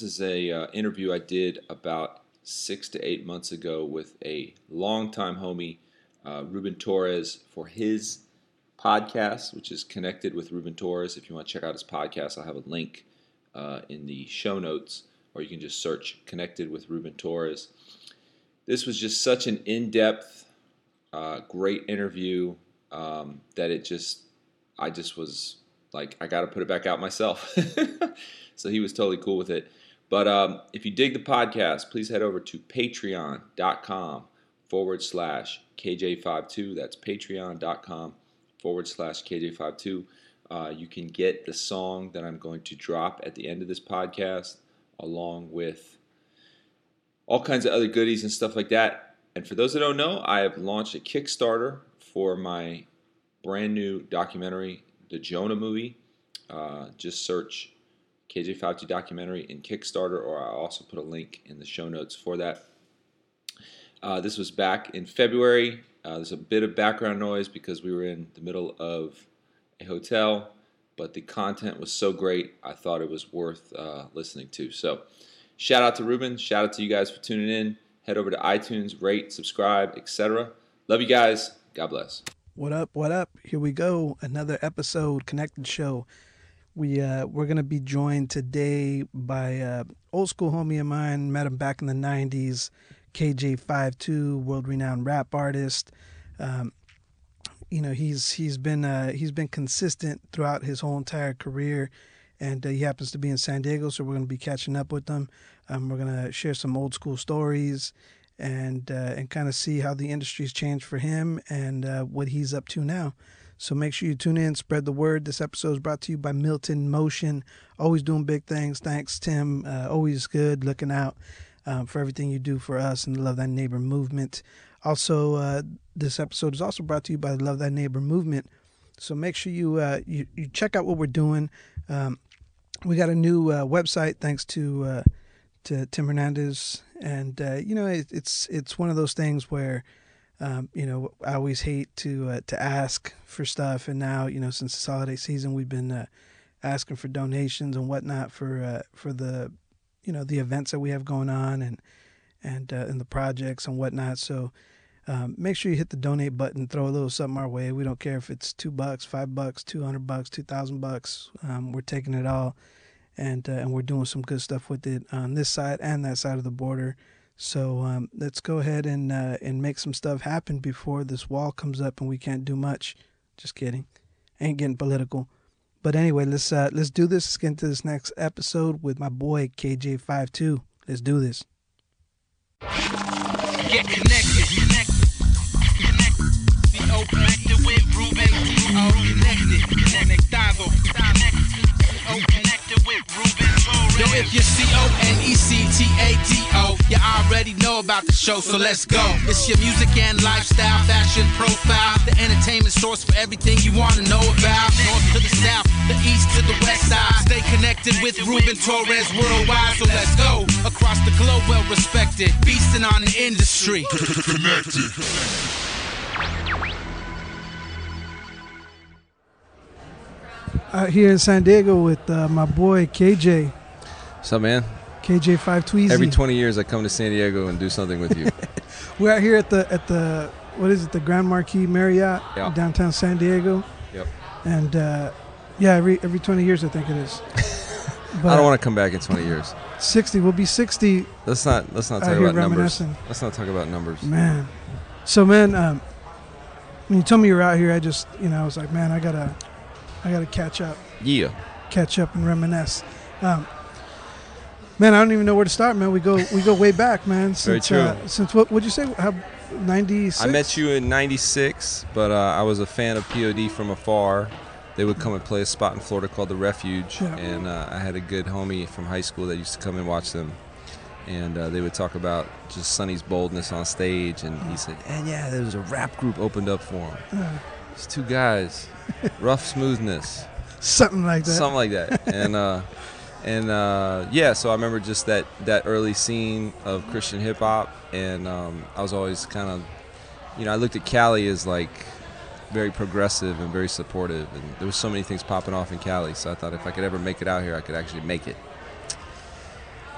This is a uh, interview I did about six to eight months ago with a longtime homie, uh, Ruben Torres, for his podcast, which is connected with Ruben Torres. If you want to check out his podcast, I'll have a link uh, in the show notes, or you can just search "Connected with Ruben Torres." This was just such an in-depth, uh, great interview um, that it just, I just was like, I got to put it back out myself. so he was totally cool with it. But um, if you dig the podcast, please head over to patreon.com forward slash KJ52. That's patreon.com forward slash KJ52. Uh, you can get the song that I'm going to drop at the end of this podcast, along with all kinds of other goodies and stuff like that. And for those that don't know, I have launched a Kickstarter for my brand new documentary, The Jonah Movie. Uh, just search KJ52 documentary in Kickstarter, or I'll also put a link in the show notes for that. Uh, this was back in February. Uh, there's a bit of background noise because we were in the middle of a hotel, but the content was so great, I thought it was worth uh, listening to. So, shout out to Ruben. Shout out to you guys for tuning in. Head over to iTunes, rate, subscribe, etc. Love you guys. God bless. What up? What up? Here we go. Another episode, Connected Show. We uh, we're gonna be joined today by uh, old school homie of mine. Met him back in the '90s. KJ52, world renowned rap artist. Um, you know he's he's been uh, he's been consistent throughout his whole entire career, and uh, he happens to be in San Diego, so we're gonna be catching up with him. Um, we're gonna share some old school stories and uh, and kind of see how the industry's changed for him and uh, what he's up to now. So make sure you tune in, spread the word. This episode is brought to you by Milton Motion. Always doing big things. Thanks, Tim. Uh, always good looking out um, for everything you do for us and the Love Thy Neighbor movement. Also, uh, this episode is also brought to you by the Love Thy Neighbor movement. So make sure you uh, you, you check out what we're doing. Um, we got a new uh, website thanks to uh, to Tim Hernandez, and uh, you know it, it's it's one of those things where um, you know, I always hate to uh, to ask for stuff, and now you know, since it's holiday season, we've been uh, asking for donations and whatnot for uh, for the you know the events that we have going on and and uh, and the projects and whatnot. So um, make sure you hit the donate button, throw a little something our way. We don't care if it's two bucks, five bucks, two hundred bucks, two thousand bucks. Um, we're taking it all, and uh, and we're doing some good stuff with it on this side and that side of the border. So um, let's go ahead and uh, and make some stuff happen before this wall comes up and we can't do much. Just kidding, ain't getting political. But anyway, let's uh, let's do this. Let's get into this next episode with my boy KJ52. Let's do this. Get connected. Connect. Connect. CO connected with Ruben. CO connected. Connected Ruben. Yo, if you're C-O-N-E-C-T-A-D-O, you already know about the show, so let's go. It's your music and lifestyle, fashion profile, the entertainment source for everything you want to know about. North to the south, the east to the west side. Stay connected with Ruben Torres worldwide, so let's go. Across the globe, well respected, beasting on the industry. Connected. Out here in San Diego with uh, my boy KJ. What's up, man? KJ Five Tweezy. Every 20 years, I come to San Diego and do something with you. We're out here at the at the what is it? The Grand Marquis Marriott yeah. downtown San Diego. Yep. And uh, yeah, every every 20 years, I think it is. But I don't want to come back in 20 years. 60. We'll be 60. Let's not let's not talk about numbers. Let's not talk about numbers. Man. So man, um, when you told me you were out here, I just you know I was like, man, I gotta I gotta catch up. Yeah. Catch up and reminisce. Um, Man, I don't even know where to start, man. We go we go way back, man. Since, Very true. Uh, since what would you say? How 96? I met you in 96, but uh, I was a fan of POD from afar. They would come and play a spot in Florida called the Refuge, yeah. and uh, I had a good homie from high school that used to come and watch them. And uh, they would talk about just Sonny's boldness on stage, and he said, "And yeah, there was a rap group opened up for him. It's two guys, rough smoothness, something like that, something like that." And uh, and uh, yeah, so I remember just that that early scene of Christian hip hop, and um, I was always kind of, you know, I looked at Cali as like very progressive and very supportive, and there was so many things popping off in Cali. So I thought if I could ever make it out here, I could actually make it.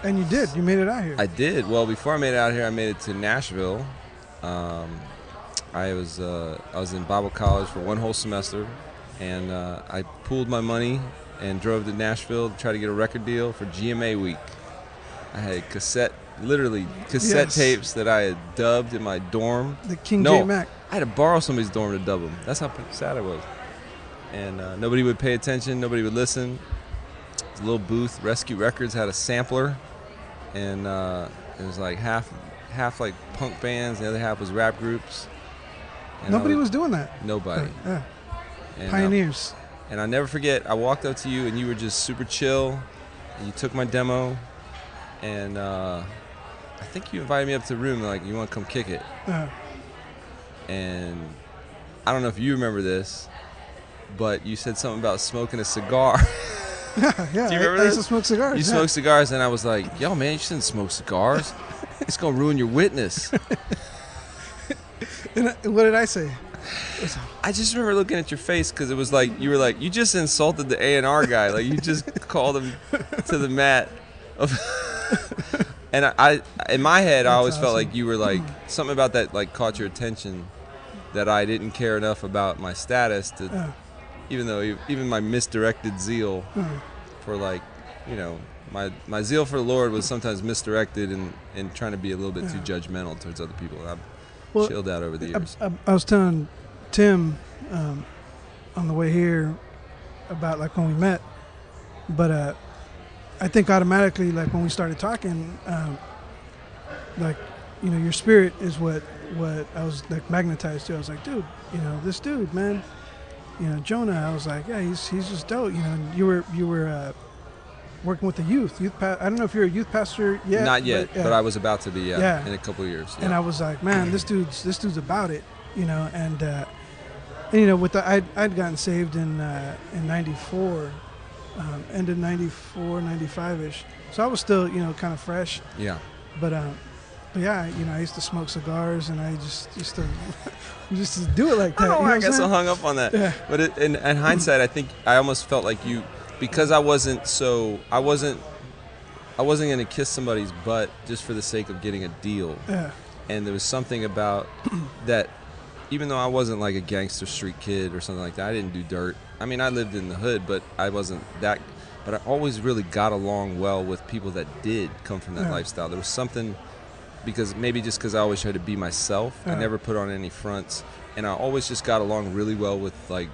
And you did. You made it out here. I did. Well, before I made it out here, I made it to Nashville. Um, I was uh, I was in Bible college for one whole semester, and uh, I pooled my money and drove to Nashville to try to get a record deal for GMA week. I had cassette, literally cassette Yes. tapes that I had dubbed in my dorm. the King no, J Mac. I had to borrow somebody's dorm to dub them. That's how sad I was. And uh, nobody would pay attention. Nobody would listen. A little booth. Rescue Records had a sampler, and uh, it was like half, half like punk bands. The other half was rap groups. And Nobody was doing that. nobody. Yeah. And, uh, Pioneers. and I never forget. I walked up to you, and you were just super chill. And you took my demo, and uh, I think you invited me up to the room. Like, you want to come kick it? Yeah. and I don't know if you remember this, but you said something about smoking a cigar. yeah. yeah. Do you I- remember I, used this? to smoke cigars. you yeah. smoke cigars, and I was like, "Yo, man, you shouldn't smoke cigars. It's gonna ruin your witness." And I- what did I say? I just remember looking at your face because it was like you were like you just insulted the A and R guy, like you just called him to the mat. Of and I, I, in my head, I That's always felt like you were like something about that like caught your attention that I didn't care enough about my status to Yeah. even though even my misdirected zeal for like you know my my zeal for the Lord was sometimes misdirected and and trying to be a little bit too judgmental towards other people. I've Well, chilled out over the I, years. I, I was telling Tim um, on the way here about like when we met, but uh, I think automatically like when we started talking, um, like you know your spirit is what what I was like magnetized to. I was like, dude, you know this dude, man, you know Jonah. I was like, yeah, he's he's just dope. You know, and you were you were. Uh, Working with the youth, youth. Pa- I don't know if you're a youth pastor yet. Not yet, but, yeah. I was about to be. Yeah, Yeah. in a couple of years. and. I was like, man, this dude's this dude's about it, you know. And, uh, and you know, with the I'd, I'd gotten saved in uh, in '94, um, end of '94, '95 ish. So I was still, you know, kind of fresh. yeah. But um, but yeah, you know, I used to smoke cigars, and I just used to just to do it like I that. don't know you why I I'm so hung up on that. Yeah. But it, in, in hindsight, I think I almost felt like you, because I wasn't so, I wasn't, I wasn't gonna kiss somebody's butt just for the sake of getting a deal. Yeah, And there was something about that, even though I wasn't like a gangster street kid or something like that, I didn't do dirt. I mean, I lived in the hood, but I wasn't that. But I always really got along well with people that did come from that Yeah. lifestyle. There was something because maybe just because I always tried to be myself, I never put on any fronts, and I always just got along really well with like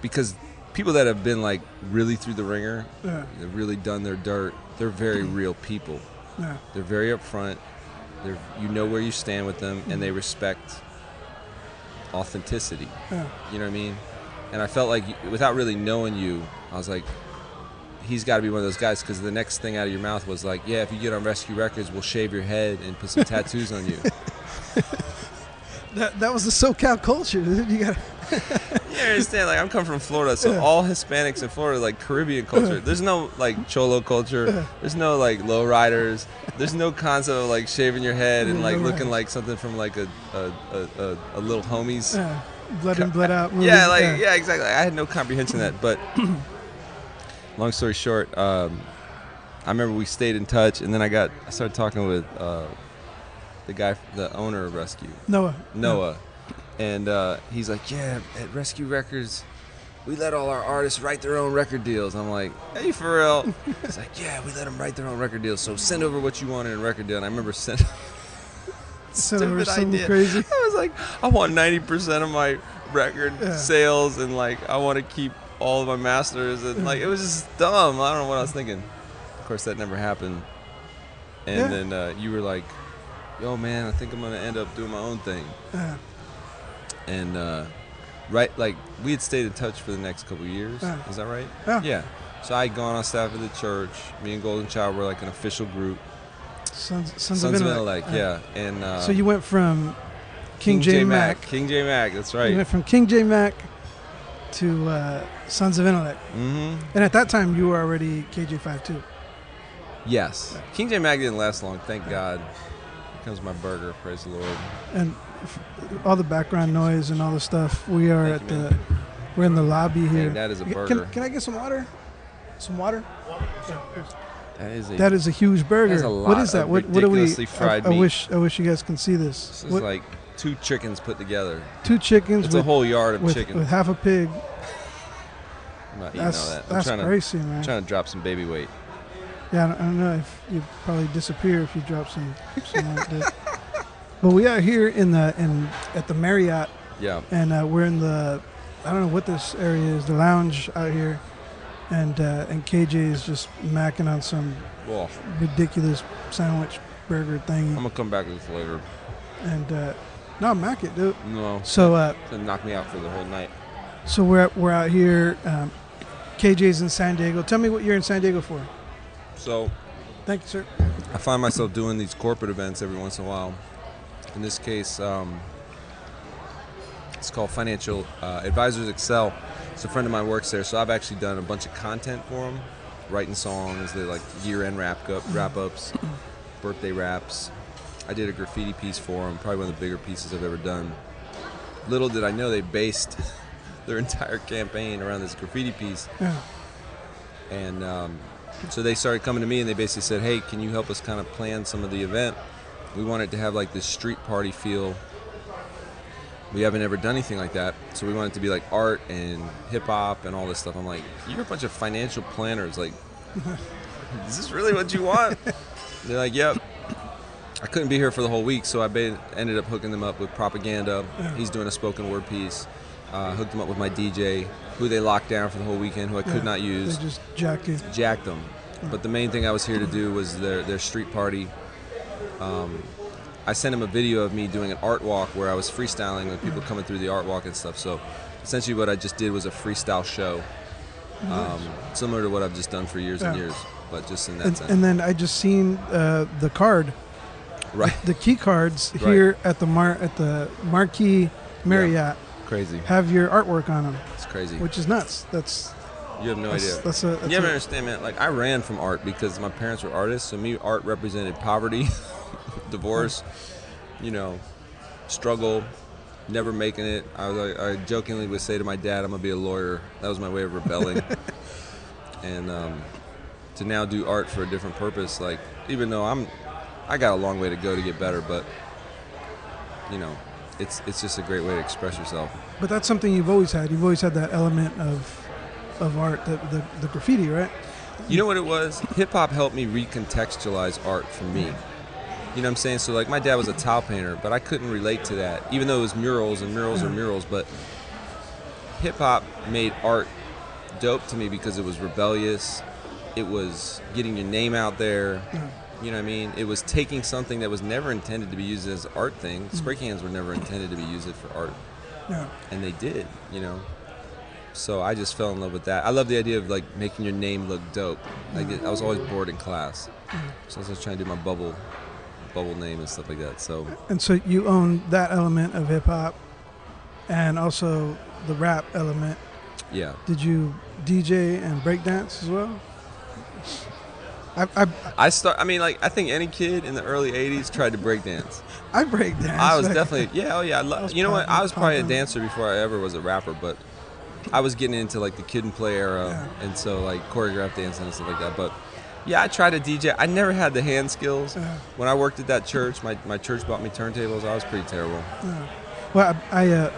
because people that have been like really through the ringer, yeah, they've really done their dirt. They're very mm-hmm. real people. yeah, They're very upfront. They're you know where you stand with them, and they mm-hmm. respect authenticity. yeah. You know what I mean? And I felt like without really knowing you, I was like, he's got to be one of those guys because the next thing out of your mouth was like, yeah, if you get on Rescue Records, we'll shave your head and put some tattoos on you. That that was the SoCal culture. You got You understand? Like I'm coming from Florida, so Yeah. all Hispanics in Florida like Caribbean culture. There's no like cholo culture. There's no like lowriders. There's no concept of like shaving your head and like looking like something from like a a, a, a, little homies. yeah, blood in, blood out. Movies. Yeah, like yeah. exactly. I had no comprehension of that, but long story short, um, I remember we stayed in touch, and then I got I started talking with uh, the guy, the owner of Rescue, Noah. Noah, and uh, he's like, yeah, at Rescue Records. We let all our artists write their own record deals. I'm like, hey, for real? He's like, yeah, we let them write their own record deals. So send over what you want in a record deal. And I remember sending Sent over something idea. crazy. I was like, I want ninety percent of my record Yeah. sales, and like I want to keep all of my masters, and like it was just dumb. I don't know what I was thinking. Of course, that never happened. And Yeah. then uh, you were like, "Yo, man, I think I'm gonna end up doing my own thing." Yeah, And uh, right, like we had stayed in touch for the next couple years. Yeah. Is that right? Yeah. Yeah. So I had gone on staff of the church. Me and Golden Child were like an official group. Sons, Sons, Sons of Intellect. Intellect, yeah. And uh, So you went from King, J, Mac. King J Mac. That's right. You went from King J Mac to uh, Sons of Intellect, Mm-hmm. and at that time you were already KJ52. Yes. King J Mac didn't last long, thank God. Comes my burger, praise the Lord. And all the background noise and all the stuff. We are Thank at you, the we're in the lobby here. that is a Can- burger. Can, can I get some water? Some water? Yeah. That is a. That is a huge burger. A what is that? of What, what do we? fried I, I wish I wish you guys can see this. this is What- like two chickens put together. two chickens It's with, a whole yard of with, chicken. with half a pig. I'm not eating all That's that. I'm that's trying to crazy, man. trying to drop some baby weight. Yeah, I don't, I don't know if you'd probably disappear if you drop some some like that. But we are here in the in at the Marriott, Yeah. and uh, we're in the I don't know what this area is, the lounge out here, and uh, and KJ is just macking on some Well, ridiculous sandwich burger thing. I'm gonna come back with later. and uh, no, mac it, dude. No, So uh, to knock me out for the whole night. so we're we're out here. Um, KJ's in San Diego. Tell me what you're in San Diego for. So Thank you, sir. I find myself doing these corporate events every once in a while. In this case, um, it's called Financial uh, Advisors Excel. It's a friend of mine works there, so I've actually done a bunch of content for them, writing songs, they like year-end wrap up, wrap ups, birthday wraps. I did a graffiti piece for them, probably one of the bigger pieces I've ever done. Little did I know they based their entire campaign around this graffiti piece. Yeah. And um, so they started coming to me and they basically said, hey, can you help us kind of plan some of the event? We want it to have like this street party feel. We haven't ever done anything like that. So we want it to be like art and hip hop and all this stuff. I'm like, you're a bunch of financial planners. Like, is this really what you want? They're like, yep. I couldn't be here for the whole week, so I ba- ended up hooking them up with propaganda. He's doing a spoken word piece. Uh, hooked them up with my DJ, who they locked down for the whole weekend, who I could Yeah, not use They just jack it. jacked them. But the main thing I was here to do was their, their street party. Um, I sent him a video of me doing an art walk where I was freestyling with people coming through the art walk and stuff. So essentially, what I just did was a freestyle show, um, similar to what I've just done for years and years, but just in that And, sense. and then I just seen uh, the card, right. the key cards Right. here at the Mar at the Marquis Marriott Crazy. have your artwork on them, It's crazy. which is nuts. That's You have no that's, idea. that's a that's you have a- understand, man? Like I ran from art because my parents were artists, so me art represented poverty, divorce, you know, struggle, never making it. I was like, I jokingly would say to my dad, "I'm gonna be a lawyer." That was my way of rebelling, and um, to now do art for a different purpose. Like even though I'm, I got a long way to go to get better, but you know, it's it's just a great way to express yourself. but that's something you've always had. You've always had that element of of art, the the, the graffiti, right? You know what it was? Hip hop helped me recontextualize art for me. You know what I'm saying? So like my dad was a tile painter, but I couldn't relate to that, even though it was murals and murals are murals. But hip hop made art dope to me because it was rebellious. It was getting your name out there. You know what I mean? It was taking something that was never intended to be used as art thing. Mm. Spray cans were never intended to be used for art Yeah. and they did, you know. So I just fell in love with that. I love the idea of like making your name look dope. Like it, I was always bored in class, mm. so I was trying to do my bubble, bubble name and stuff like that. So And so you own that element of hip hop, and also the rap element. yeah, Did you DJ and breakdance as well? I I, I start. I mean, like I think any kid in the early '80s tried to break dance. I breakdance. I was Like, definitely yeah, oh yeah. I I lo- was you know what? I was probably a dancer before I ever was a rapper, but I was getting into like the Kid 'n Play era, Yeah. and so like choreographed dancing and stuff like that. But yeah, I tried to DJ. I never had the hand skills. Yeah. When I worked at that church, my, my church bought me turntables. I was pretty terrible. Well, I, I uh,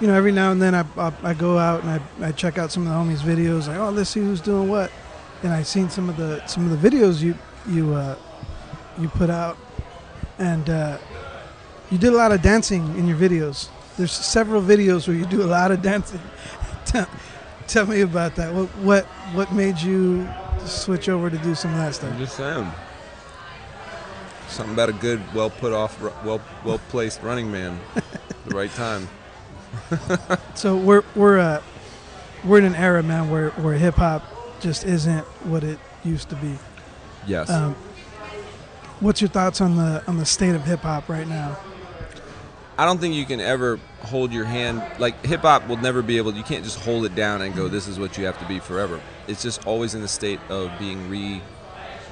you know, every now and then I, I, I go out and I, I check out some of the homies' videos. Like, oh, let's see who's doing what. And I seen some of the some of the videos you you uh, you put out, and uh, you did a lot of dancing in your videos. There's several videos where you do a lot of dancing. tell, tell me about that. What what what made you switch over to do some of that stuff? I'm just saying. Something about a good, well put off, well well placed running man, the right time. So we're we're uh, we're in an era, man, where where hip hop just isn't what it used to be. Yes. Um, what's your thoughts on the on the state of hip hop right now? I don't think you can ever hold your hand like hip hop will never be able. You can't just hold it down and go, mm-hmm. "This is what you have to be forever." It's just always in the state of being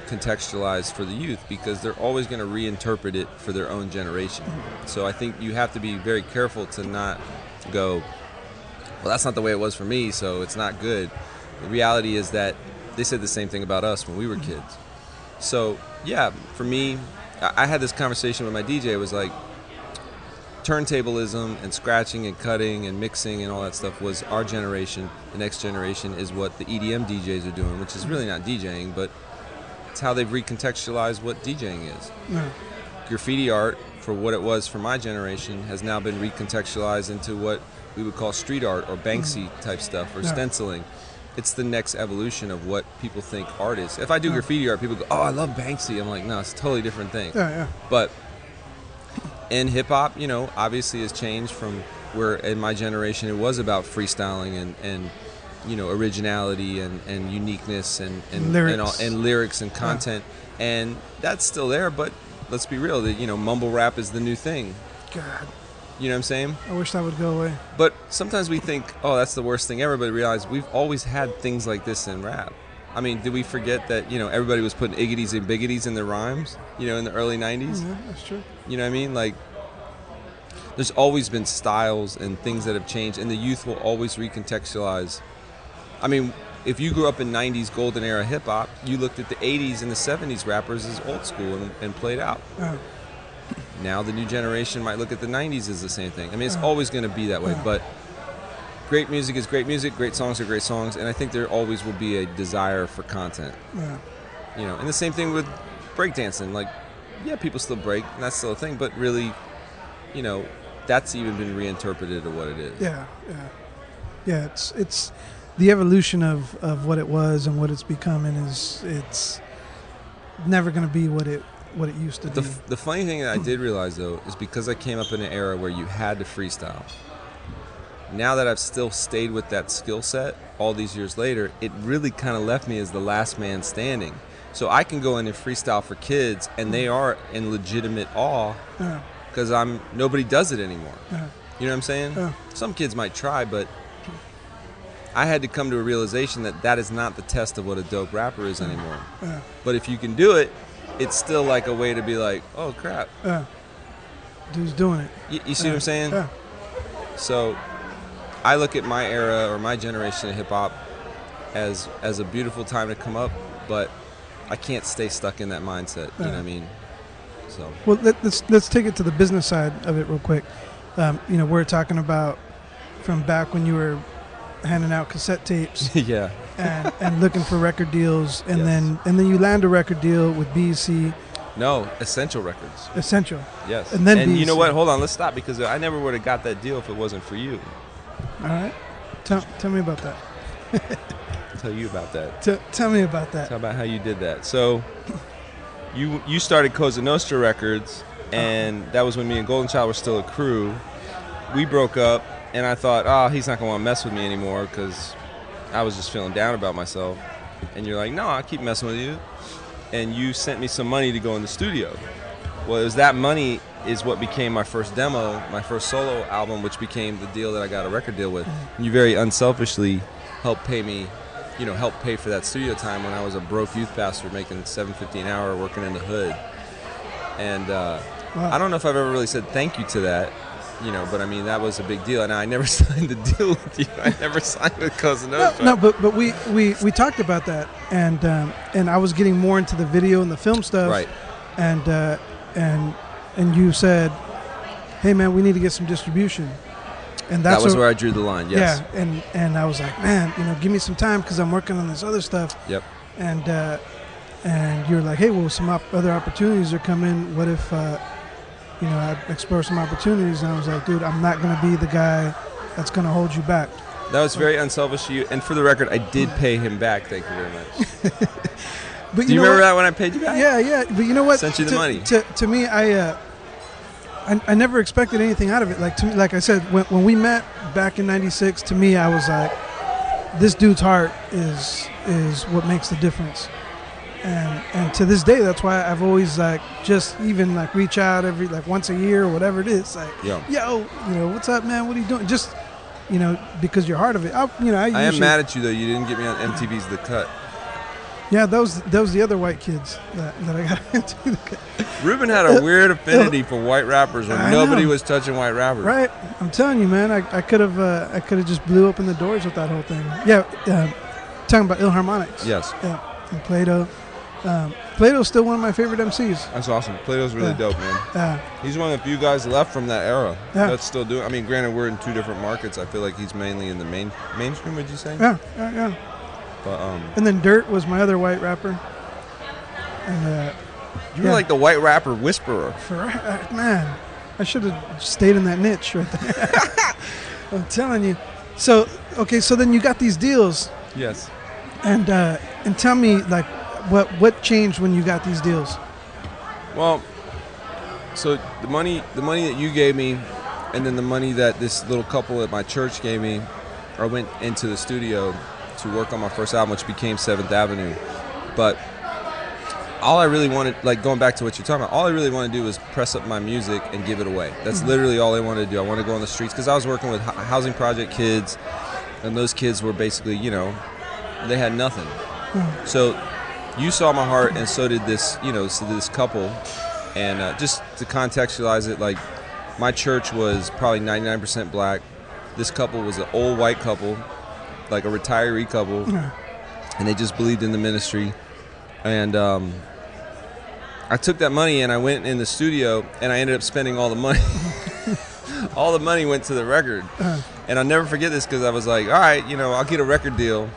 recontextualized for the youth because they're always going to reinterpret it for their own generation. Mm-hmm. So I think you have to be very careful to not go, "Well, that's not the way it was for me, so it's not good." The reality is that they said the same thing about us when we were mm-hmm. kids. So yeah, for me, I I had this conversation with my DJ. It was like turntablism and scratching and cutting and mixing and all that stuff was our generation. The next generation is what the EDM DJs are doing, which is really not DJing, but it's how they've recontextualized what DJing is. Yeah. Graffiti art, for what it was for my generation, has now been recontextualized into what we would call street art or Banksy mm-hmm. type stuff or Yeah. stenciling. It's the next evolution of what people think art is. If I do Yeah. graffiti art, people go, "Oh, I love Banksy." I'm like, "No, it's a totally different thing." Yeah, yeah. But in hip hop, you know, obviously has changed from where in my generation it was about freestyling and, and you know originality and, and uniqueness and and Lyrics. and, all, and lyrics and content, and that's still there. But let's be real, that you know, mumble rap is the new thing. God, You know what I'm saying? I wish that would go away. But sometimes we think, oh, that's the worst thing ever. But realize we've always had things like this in rap. I mean, did we forget that you know everybody was putting iggities and biggities in their rhymes? You know, in the early '90s. Yeah, mm-hmm, that's true. You know what I mean? Like, there's always been styles and things that have changed, and the youth will always recontextualize. I mean, if you grew up in 90s golden era hip hop, you looked at the 80s and the 70s rappers as old school and, and played out. Yeah. Now the new generation might look at the 90s as the same thing. I mean, it's Yeah. always going to be that way, Yeah. but great music is great music, great songs are great songs, and I think there always will be a desire for content Yeah. you know and the same thing with breakdancing like yeah people still break and that's still a thing but really you know that's even been reinterpreted to what it is Yeah, yeah, yeah. It's it's the evolution of, of what it was and what it's becoming is it's never going to be what it what it used to the, be. the funny thing that i did realize though is because i came up in an era where you had to freestyle now that i've still stayed with that skill set all these years later it really kind of left me as the last man standing so i can go in and freestyle for kids and they are in legitimate awe uh-huh. because i'm nobody does it anymore yeah, You know what I'm saying? Yeah. Some kids might try, but I had to come to a realization that that is not the test of what a dope rapper is anymore. But if you can do it, it's still like a way to be like, oh crap. yeah. Dude's doing it. You, you see what I'm saying? So I look at my era or my generation of hip hop as as a beautiful time to come up, but I can't stay stuck in that mindset. You know what I mean? So Well, let, let's let's take it to the business side of it real quick. Um, you know, we're talking about from back when you were handing out cassette tapes yeah, and, and looking for record deals, and Yes. then and then you land a record deal with BC no, essential records. Essential. Yes. And then and you know what? Hold on, let's stop because I never would have got that deal if it wasn't for you. All right, tell tell me about that. Tell you about that. T- tell me about that. Tell about how you did that. So, you you started Cosa Nostra Records, uh-huh. and that was when me and Golden Child were still a crew. We broke up, and I thought, oh, he's not gonna want to mess with me anymore because I was just feeling down about myself. And you're like, no, I'll keep messing with you. And you sent me some money to go in the studio. Well, it was that money is what became my first demo, my first solo album, which became the deal that I got a record deal with. And you very unselfishly helped pay me, you know, helped pay for that studio time when I was a broke youth pastor making 7.50 an hour working in the hood. And uh, Wow. I don't know if I've ever really said thank you to that, you know, but I mean that was a big deal. And I never signed the deal with you. I never signed with Cousin No, no, but but we, we, we talked about that, and um, and I was getting more into the video and the film stuff, Right. And uh, and and you said, "Hey man, we need to get some distribution," and that's that was what- where I drew the line. Yes. yeah. And and I was like, "Man, you know, give me some time because I'm working on this other stuff," Yep. and uh, and you're like, "Hey, well, some op- other opportunities are coming. What if?" Uh, you know, I explore some opportunities, and I was like, dude, I'm not gonna be the guy that's gonna hold you back. That was very unselfish of you. And for the record, I did pay him back. Thank you very much. But Do you know remember what? that when I paid you back? Yeah, yeah. But you know what? Sent you the to, money. To, to me, I, uh, I I never expected anything out of it. Like to me, like I said, when, when we met back in '96, to me, I was like, this dude's heart is is what makes the difference. And and to this day, that's why I've always like just even like reach out every like once a year or whatever it is. Like, Yeah. yo, you know, what's up, man? What are you doing? Just you know, because you're heart of it. I, you know, I, I am mad at you though. You didn't get me on MTV's The Cut. Yeah, those those the other white kids that, that I got into. Ruben had a weird affinity for white rappers when I nobody know. was touching white rappers. Right, I'm telling you, man. I, I could have uh, I could have just blew open the doors with that whole thing. Yeah, um, Talking about ill harmonics. Yes, Yeah. And Playdough. Um, Playdough's still one of my favorite MCs. that's awesome. Playdough's really Yeah. dope, man. Uh, He's one of the few guys left from that era Yeah. that's still doing. I mean, granted, we're in two different markets. I feel like he's mainly in the main mainstream. Would you say? yeah, yeah, yeah. But um, And then Dirt was my other white rapper. And uh, you Yeah. were like the white rapper whisperer. for uh, man, I should have stayed in that niche right there. I'm telling you. So okay, so then you got these deals, Yes. and uh, and tell me like what what changed when you got these deals? Well, so the money, the money that you gave me, and then the money that this little couple at my church gave me, I went into the studio to work on my first album, which became Seventh Avenue. But all I really wanted, like going back to what you're talking about, all I really wanted to do was press up my music and give it away. That's literally all I wanted to do. I wanted to go on the streets because I was working with housing project kids, and those kids were basically, you know, they had nothing. So you saw my heart, and so did this, you know, so this couple. And uh, just to contextualize it, like my church was probably 99% black. This couple was an old white couple, like a retiree couple, and they just believed in the ministry. And um, I took that money and I went in the studio, and I ended up spending all the money. all the money went to the record, and I'll never forget this because I was like, all right, you know, I'll get a record deal,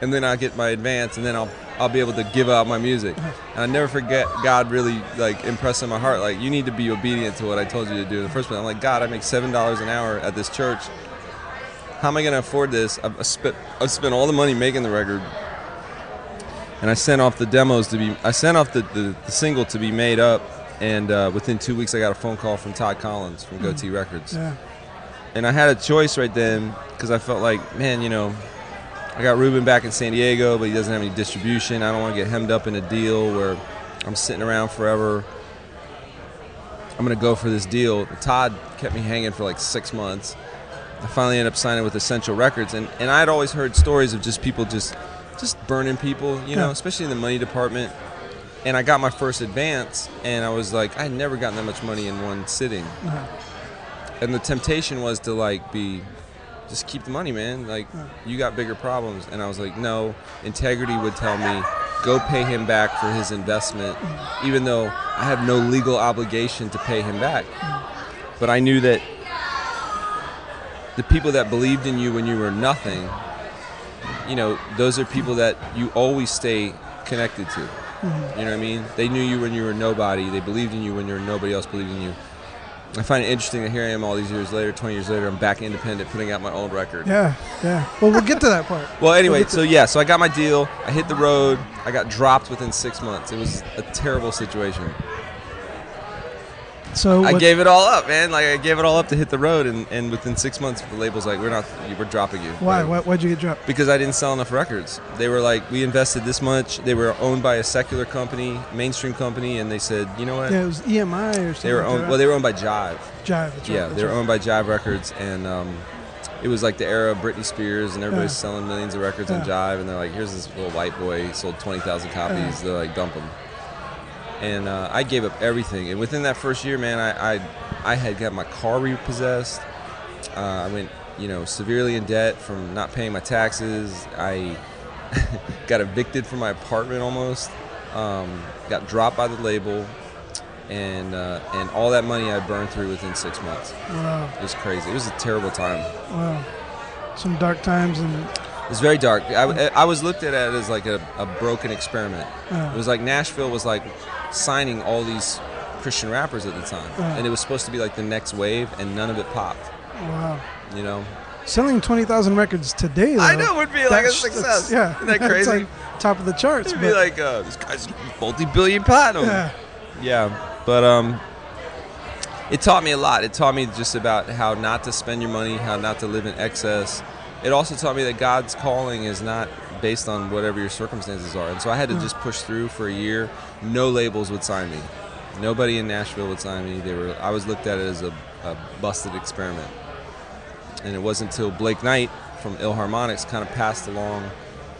and then I'll get my advance, and then I'll I'll be able to give out my music. And I never forget God really like impressing my heart, like you need to be obedient to what I told you to do in the first place. I'm like, God, I make seven dollars an hour at this church. How am I going to afford this? I've I spent I've spent all the money making the record, and I sent off the demos to be. I sent off the, the, the single to be made up, and uh, within two weeks I got a phone call from Todd Collins from Gotee Records Yeah, and I had a choice right then because I felt like, man, you know, I got Ruben back in San Diego, but he doesn't have any distribution. I don't want to get hemmed up in a deal where I'm sitting around forever. I'm gonna go for this deal. Todd kept me hanging for like six months. I finally ended up signing with Essential Records, and and I'd always heard stories of just people just just burning people, you know, Yeah. especially in the money department. And I got my first advance, and I was like, I had never gotten that much money in one sitting. Uh-huh. and the temptation was to like be just keep the money man. Like you got bigger problems. And i was like no. Integrity would tell me go pay him back for his investment even though i have no legal obligation to pay him back. But i knew that the people that believed in you when you were nothing you know those are people that you always stay connected to mm-hmm. you know what i mean they knew you when you were nobody they believed in you when you were nobody else believed in you I find it interesting that here I am all these years later, 20 years later, I'm back independent, putting out my own record. yeah, yeah. Well, we'll get to that part. Well, anyway, We'll so yeah, so I got my deal. I hit the road. I got dropped within six months. It was a terrible situation. So I what- gave it all up, man. Like I gave it all up to hit the road, and, and within six months, the label's like, "We're not, we're dropping you." why? Why'd you get dropped? Because I didn't sell enough records. They were like, "We invested this much." They were owned by a secular company, mainstream company, and they said, "You know what?" Yeah, it was EMI or something. They were owned. Well, they were owned by Jive. Jive. Yeah, they were owned by Jive Records, and um, it was like the era of Britney Spears, and everybody's Yeah. selling millions of records on Jive, and they're like, "Here's this little white boy, he sold twenty thousand copies." They're like, "Dump him." And uh, I gave up everything, and within that first year, man, I I, I had got my car repossessed. Uh, I went, you know, severely in debt from not paying my taxes. I got evicted from my apartment almost. Um, got dropped by the label, and uh, and all that money I burned through within six months. Wow, It was crazy. It was a terrible time. wow. Some dark times and It was very dark. I, I was looked at it as like a, a broken experiment. Uh. It was like Nashville was like signing all these Christian rappers at the time, Uh. and it was supposed to be like the next wave, and none of it popped. wow. You know, Selling twenty thousand records today, though. I know, would be like a success. that's- Yeah, Isn't that It's crazy? like top of the charts. it'd be like uh, this guy's multi-billion platinum. yeah, Yeah, but um, it taught me a lot. It taught me just about how not to spend your money, how not to live in excess. It also taught me that God's calling is not based on whatever your circumstances are. And so I had to just push through for a year. No labels would sign me. Nobody in Nashville would sign me. They were. I was looked at as a, a busted experiment. And it wasn't until Blake Knight from Ill Harmonics kind of passed along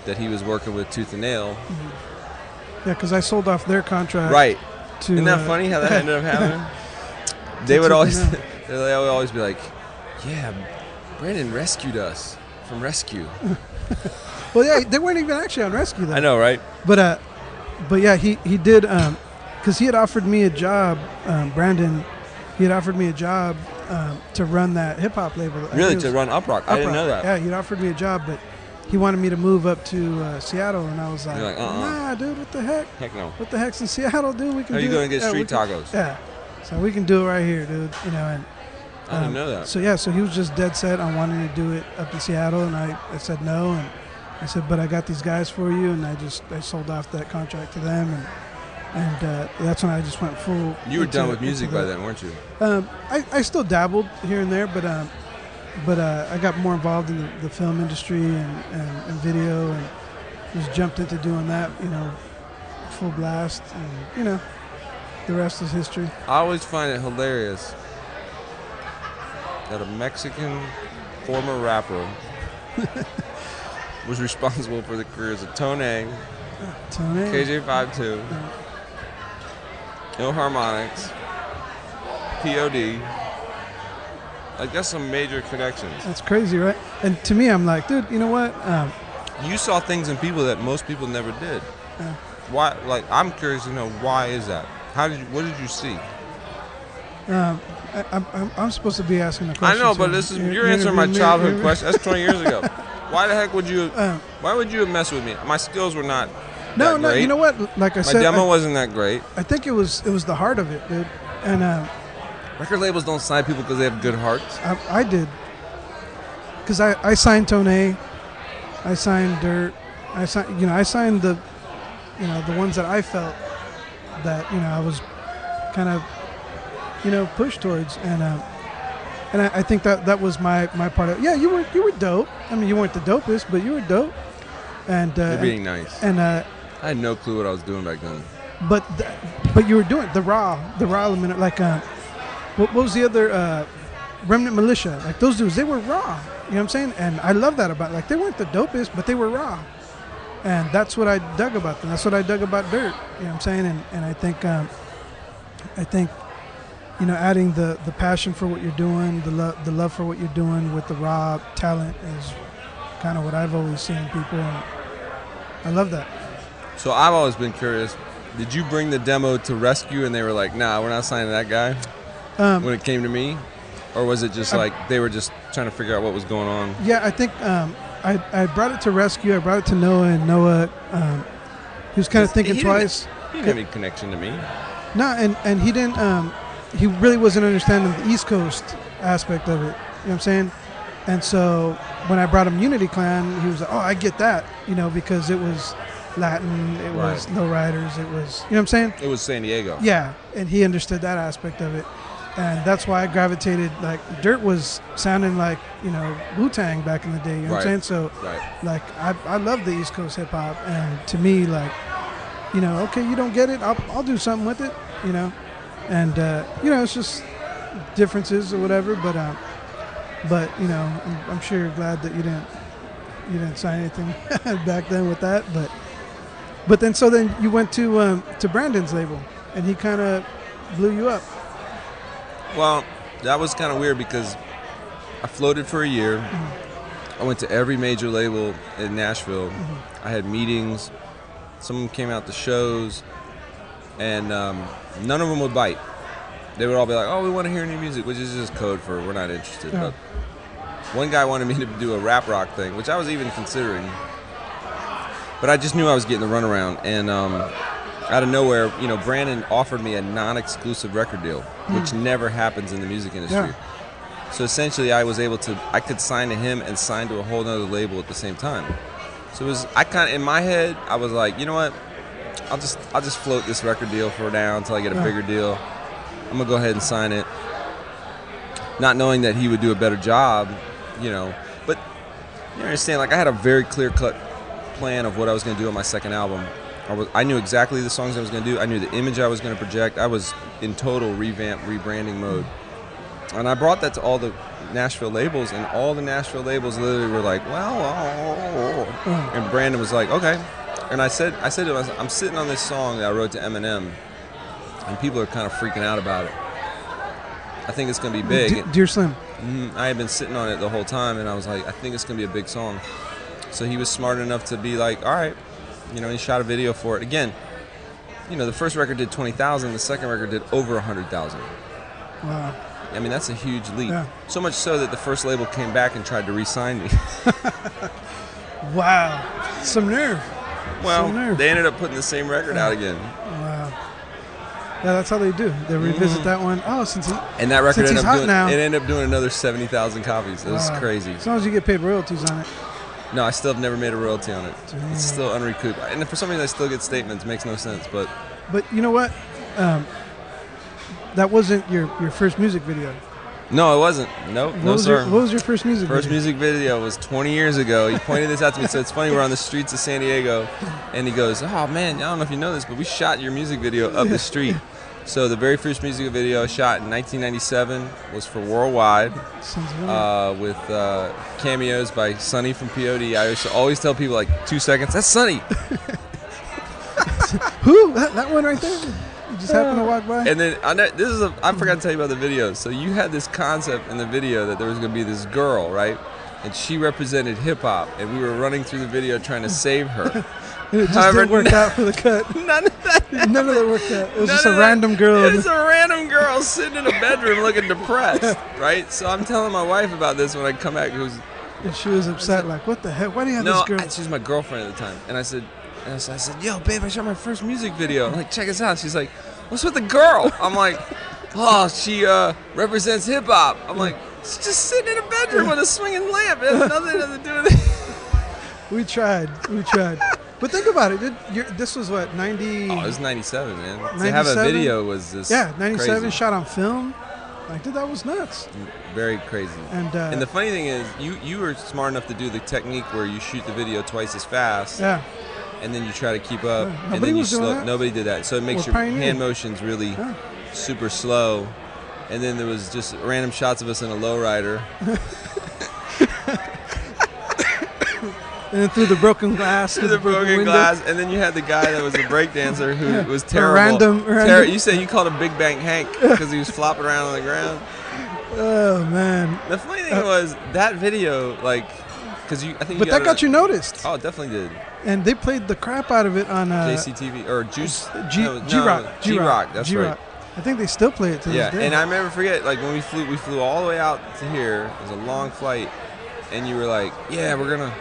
that he was working with Tooth and Nail. yeah. Because I sold off their contract. Right. To, Isn't that uh, funny how that ended up happening? they would always, they would always be like, "Yeah, Brandon rescued us from rescue." well, yeah, they weren't even actually on rescue though. I know, right? But uh, but yeah, he he did um, because he had offered me a job, um, Brandon. He had offered me a job um, to run that hip hop label. Really, to run Uprok. I didn't know that. Yeah, he'd offered me a job, but he wanted me to move up to uh, Seattle, and I was like, like, uh-uh. Nah, dude, what the heck? Heck no. What the heck's in Seattle, dude? We can. Are you going to get Yeah, street can- tacos? Yeah, so we can do it right here, dude. You know, and I didn't um, know that. So yeah, so he was just dead set on wanting to do it up in Seattle, and I, I said no, and I said, but I got these guys for you, and I just I sold off that contract to them, and and uh, that's when I just went full. You were into- done with music by then, weren't you? Um, I, I still dabbled here and there, but um, but uh, I got more involved in the, the film industry and, and, and video, and just jumped into doing that, you know, full blast, and you know, the rest is history. I always find it hilarious that a Mexican former rapper was responsible for the careers of Tone, Tony, KJ52, No Harmonics, POD. Like that's some major connections. that's crazy, right? And to me, I'm like, dude, you know what? Um, You saw things in people that most people never did. Yeah. Why? Like I'm curious to know why is that? How did you? What did you see? um, I, I'm, I'm- I'm supposed to be asking the question. I know, but this is you're- you're answering my childhood question. That's 20 years ago. Why the heck would you? Um, Why would you mess with me? My skills were not. no, no, great. you know what? Like I My said, my demo I, wasn't that great. I think it was it was the heart of it, dude. And uh, Record labels don't sign people because they have good hearts. I, I did. Because I, I signed Tone, I signed Dirt, I signed you know I signed the, you know the ones that I felt that you know I was kind of, you know pushed towards and uh, and I, I think that that was my my part of yeah you were you were dope. I mean you weren't the dopest but you were dope. And uh, You're being nice. and uh, I had no clue what I was doing back then. but th- but you were doing the raw the raw element like uh what, what was the other uh remnant militia? Like those dudes they were raw. You know what i'm saying? And i love that about like they weren't the dopest but they were raw. And that's what i dug about them. That's what i dug about dirt. You know what i'm saying? And, and i think um i think you know adding the the passion for what you're doing the love the love for what you're doing with the raw talent is kind of what i've always seen in people and i love that So I've always been curious. Did you bring the demo to rescue and they were like, "Nah, we're not signing that guy"? um, When it came to me, or was it just I- like they were just trying to figure out what was going on? Yeah, I think um, I, I brought it to rescue. I brought it to Noah, and Noah, um, he was kind of He thinking didn't- twice. He didn't have any connection to me. No, and, and he didn't. Um, he really wasn't understanding the East Coast aspect of it. You know what I'm saying? And so when I brought him Unity Clan, he was like, "Oh, I get that," you know, because it was Latin, it was Right. no riders, it was, you know what I'm saying? It was San Diego. Yeah, and he understood that aspect of it, and that's why I gravitated. Like Dirt was sounding like you know Wu Tang back in the day. You know what I'm saying? So Right. like I, I love the East Coast hip hop, and to me, like, you know, okay, you don't get it, I'll, I'll do something with it, you know, and uh, you know, it's just differences or whatever. But um, but you know, I'm, I'm sure you're glad that you didn't you didn't sign anything back then with that. But but then so then you went to um, to Brandon's label, and he kind of blew you up. Well, that was kind of weird because I floated for a year. I went to every major label in Nashville. I had meetings. Some came out to shows, and um, none of them would bite. They would all be like, "Oh, we want to hear new music," which is just code for "we're not interested." Yeah. But one guy wanted me to do a rap rock thing, which I was even considering. But I just knew I was getting the runaround, and um, out of nowhere, you know, Brandon offered me a non-exclusive record deal, which never happens in the music industry. Yeah. So essentially, I was able to, I could sign to him and sign to a whole other label at the same time. So it was, I kind of, in my head, I was like, you know what? I'll just, I'll just float this record deal for now until I get a Yeah. bigger deal. I'm gonna go ahead and sign it, not knowing that he would do a better job, you know. But you understand, like I had a very clear-cut plan of what I was gonna do on my second album. I, was, I knew exactly the songs I was gonna do. I knew the image I was gonna project. I was in total revamp, rebranding mode. And I brought that to all the Nashville labels, and all the Nashville labels literally were like, "Well," oh." and Brandon was like, "Okay." And I said, "I said to said, I'm sitting on this song that I wrote to Eminem, and people are kind of freaking out about it. I think it's gonna be big." D- Dear Slim. Mhm. I had been sitting on it the whole time, and I was like, I think it's gonna be a big song. So he was smart enough to be like, all right, you know, he shot a video for it. Again, you know, the first record did 20,000, the second record did over 100,000. Wow. I mean, that's a huge leap. Yeah. So much so that the first label came back and tried to re-sign me. Wow. Some nerve. Well, they ended up putting the same record out again. Wow. Yeah, that's how they do. They revisit that one. Oh, since he, And that record ended up hot doing now. it ended up doing another 70,000 copies. It was Wow. crazy. as long as you get paid royalties on it. No, I still have never made a royalty on it. Damn. It's still unrecouped. And for some reason I still get statements. It Makes no sense, but But you know what? Um, that wasn't your, your first music video. No, it wasn't. Nope, What no was sir. your What was your first music First video? music video was 20 years ago. He pointed this out to me. So it's funny. We're on the streets of San Diego, and he goes, "Oh man, I don't know if you know this, but we shot your music video up the street." So the very first music video I shot in 1997 was for Worldwide, uh, with uh, cameos by Sonny from POD. I used to always tell people like two seconds, "That's Sonny," Who? That, that one right there? Just happened to walk by? and then I know, this is a, I forgot to tell you about the video. So you had this concept in the video that there was going to be this girl, right? And she represented hip hop, and we were running through the video trying to save her. It just however, didn't work out for the cut. None of that. None of that worked out. It was None just a random girl. It was a random girl sitting in a bedroom looking depressed, right? So I'm telling my wife about this when I come back. Who's and she was upset, like, what the heck? Why do you have no, this girl? I, she was my girlfriend at the time, and I said, and I said, I said, yo, babe, I shot my first music video. I'm like, check us out. She's like, what's with the girl? I'm like, oh, she uh, represents hip hop. I'm like, she's just sitting in a bedroom with a swinging lamp. It has nothing to do with it. We tried. We tried. but think about it. Did- you're- This was what, 90? Oh, it was '97, man. 97? To have a video was just yeah, 97, crazy. shot on film. Like, dude, that was nuts. very crazy. And, uh, And the funny thing is, you you were smart enough to do the technique where you shoot the video twice as fast, yeah, and then you try to keep up, Yeah, and then you slow. Nobody did that, so it makes We're your hand motions really Yeah. super slow. And then there was just random shots of us in a lowrider. and then through the broken glass. through the broken window. glass, and then you had the guy that was a breakdancer who Yeah. was A terrible. random- random- you said you called him Big Bang Hank because he was flopping around on the ground. Oh, man. The funny thing Uh, was that video, like, because you, I think, But you that got got it- you noticed. Oh, it definitely did. And they played the crap out of it on uh, JCTV or Juice G no, G Rock. no, G-Rock, That's G-Rock. right. I think they still play it to Yeah, this day. and I remember forget like when we flew, we flew all the way out to here. It was a long flight, and you were like, "Yeah, we're gonna,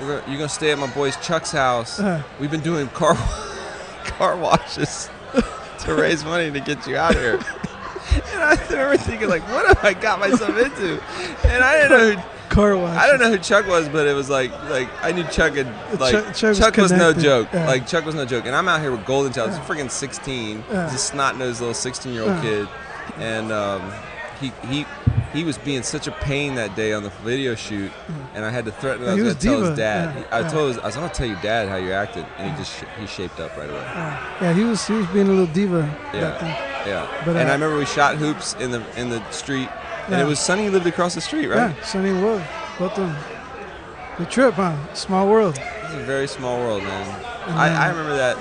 we're gonna, you're gonna stay at my boy's Chuck's house. Uh-huh. We've been doing car car washes to raise money to get you out here." And I remember thinking like, "What have I got myself into?" And I didn't know. Car wash. I don't know who Chuck was, but it was like like I knew Chuck had like Chuck- Chuck was Chuck was no joke. yeah. Like Chuck was no joke. And I'm out here with Golden Child. He's Yeah. freaking 16. Yeah. He's a snot nosed little 16 year old kid, and um, he he he was being such a pain that day on the video shoot, and I had to threaten. Yeah, I was was gonna tell his dad. Yeah, I told his, I was gonna tell your dad how you acted, and he just sh- he shaped up right away. Yeah. yeah, he was he was being a little diva Yeah. Yeah. But, and uh, I remember we shot hoops in the in the street, and Yeah. it was Sonny who lived across the street, right? Yeah, Sonny Wuv, both of them. The trip, huh? Small world. It's a very small world, man. I, I remember that,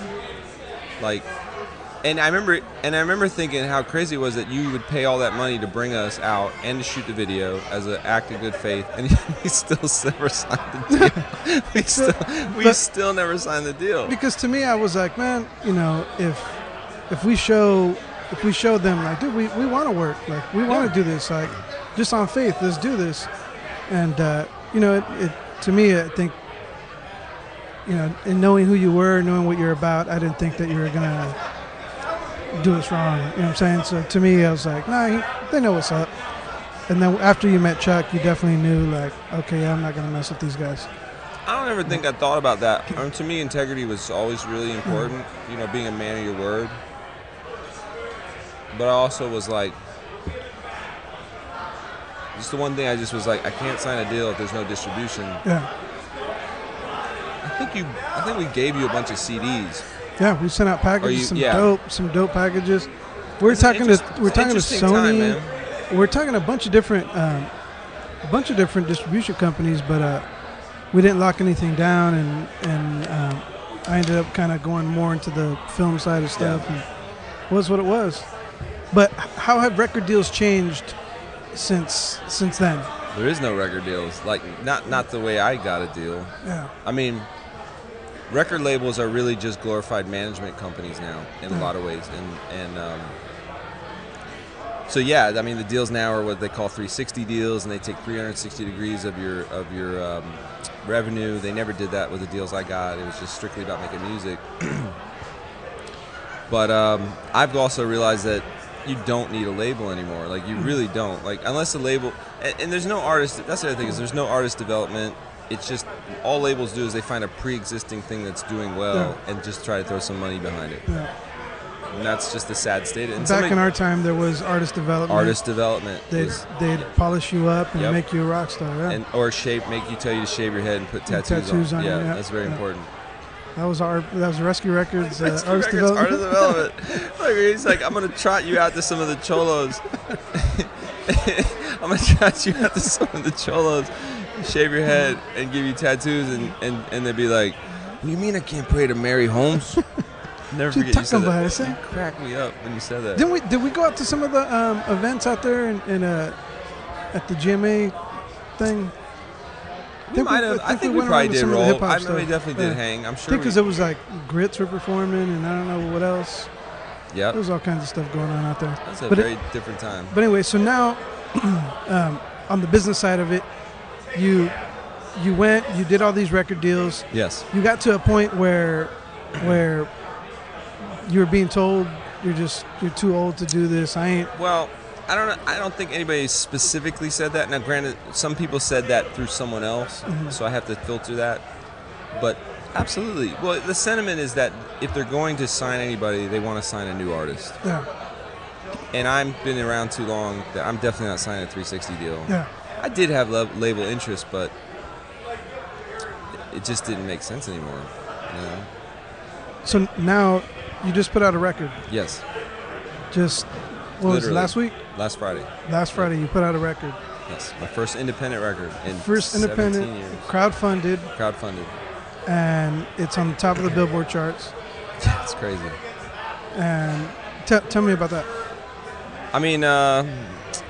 like, and I remember, and I remember thinking how crazy it was that you would pay all that money to bring us out and to shoot the video as an act of good faith, and we still never signed the deal. we still, we But- still never signed the deal. Because to me, I was like, man, you know, if if we show if we showed them like, dude, we, we want to work, like we want to do this, like just on faith, let's do this, and uh, you know, it, it to me, I think, you know, in knowing who you were, knowing what you're about, I didn't think that you were gonna do us wrong. You know what I'm saying? So to me, I was like, nah, he, they know what's up. And then after you met Chuck, you definitely knew, like, okay, I'm not gonna mess with these guys. I don't ever think I thought about that. Um, to me, integrity was always really important. You know, being a man of your word. But I also was like, just the one thing I just was like, I can't sign a deal if there's no distribution. Yeah, I think you, I think we gave you a bunch of CDs. yeah, we sent out packages, you- some yeah. dope, some dope packages. We're It's talking to we're talking to Sony. time, we're talking to a bunch of different um, a bunch of different distribution companies, but uh, we didn't lock anything down, and and um, I ended up kind of going more into the film side of stuff, and was what it was. But how have record deals changed since since then? There is no record deals. Like not not the way I got a deal. Yeah. I mean, record labels are really just glorified management companies now in a lot of ways, and and um, so yeah, I mean the deals now are what they call 360 deals, and they take 360 degrees of your of your um, revenue. They never did that with the deals I got. It was just strictly about making music. but um, I've also realized that you don't need a label anymore. Like you hmm. really don't. Like unless the label and, and there's no artist. That's the other thing is there's no artist development. It's just all labels do is they find a pre-existing thing that's doing well and just try to throw some money behind it. Yeah. And that's just the sad state. And Back somebody- in our time, there was artist development. artist development They'd, was, they'd polish you up and Yep. make you a rock star. Yeah. and or shape make you tell you to shave your head and put And tattoos, tattoos on on. Yeah, yeah, that's very yeah. important. That was our that was Rescue Records, uh, Rescue artist Records, development. Artist development. like he's like, I'm gonna trot you out to some of the cholos. I'm gonna trot you out to some of the cholos, shave your head, and give you tattoos, and and, and they'd be like, "What do you mean I can't pray to Mary Holmes?" Never Dude, forget you said about that. it. You cracked me up when you said that. Didn't we? Did we go out to some of the um, events out there in, in uh, at the GMA thing? We think we- might have. I I think we we probably did roll. I know we definitely did Yeah. hang. I'm I sure. think because it was like GRITS were performing, and I don't know what else. Yeah. There was all kinds of stuff going on out there. That's a but it- very different time. But anyway, so now um, on the business side of it, you you went, you did all these record deals. Yes. You got to a point where where you were being told you're just you're too old to do this. I ain't. Well, I don't. I don't think anybody specifically said that. Now, granted, some people said that through someone else, Mm-hmm. so I have to filter that. But absolutely, well, the sentiment is that if they're going to sign anybody, they want to sign a new artist. Yeah, And I've been around too long that I'm definitely not signing a 360 deal. yeah. I did have lab- label interest, but it just didn't make sense anymore. You know? So now you just put out a record. Yes, Just what was it, last week? last Friday. Last Friday you put out a record. Yes, my first independent record in First 17 independent, years. crowdfunded, Crowdfunded. and it's on the top of the Billboard charts. Yeah, it's crazy. And t- tell me about that. I mean, uh,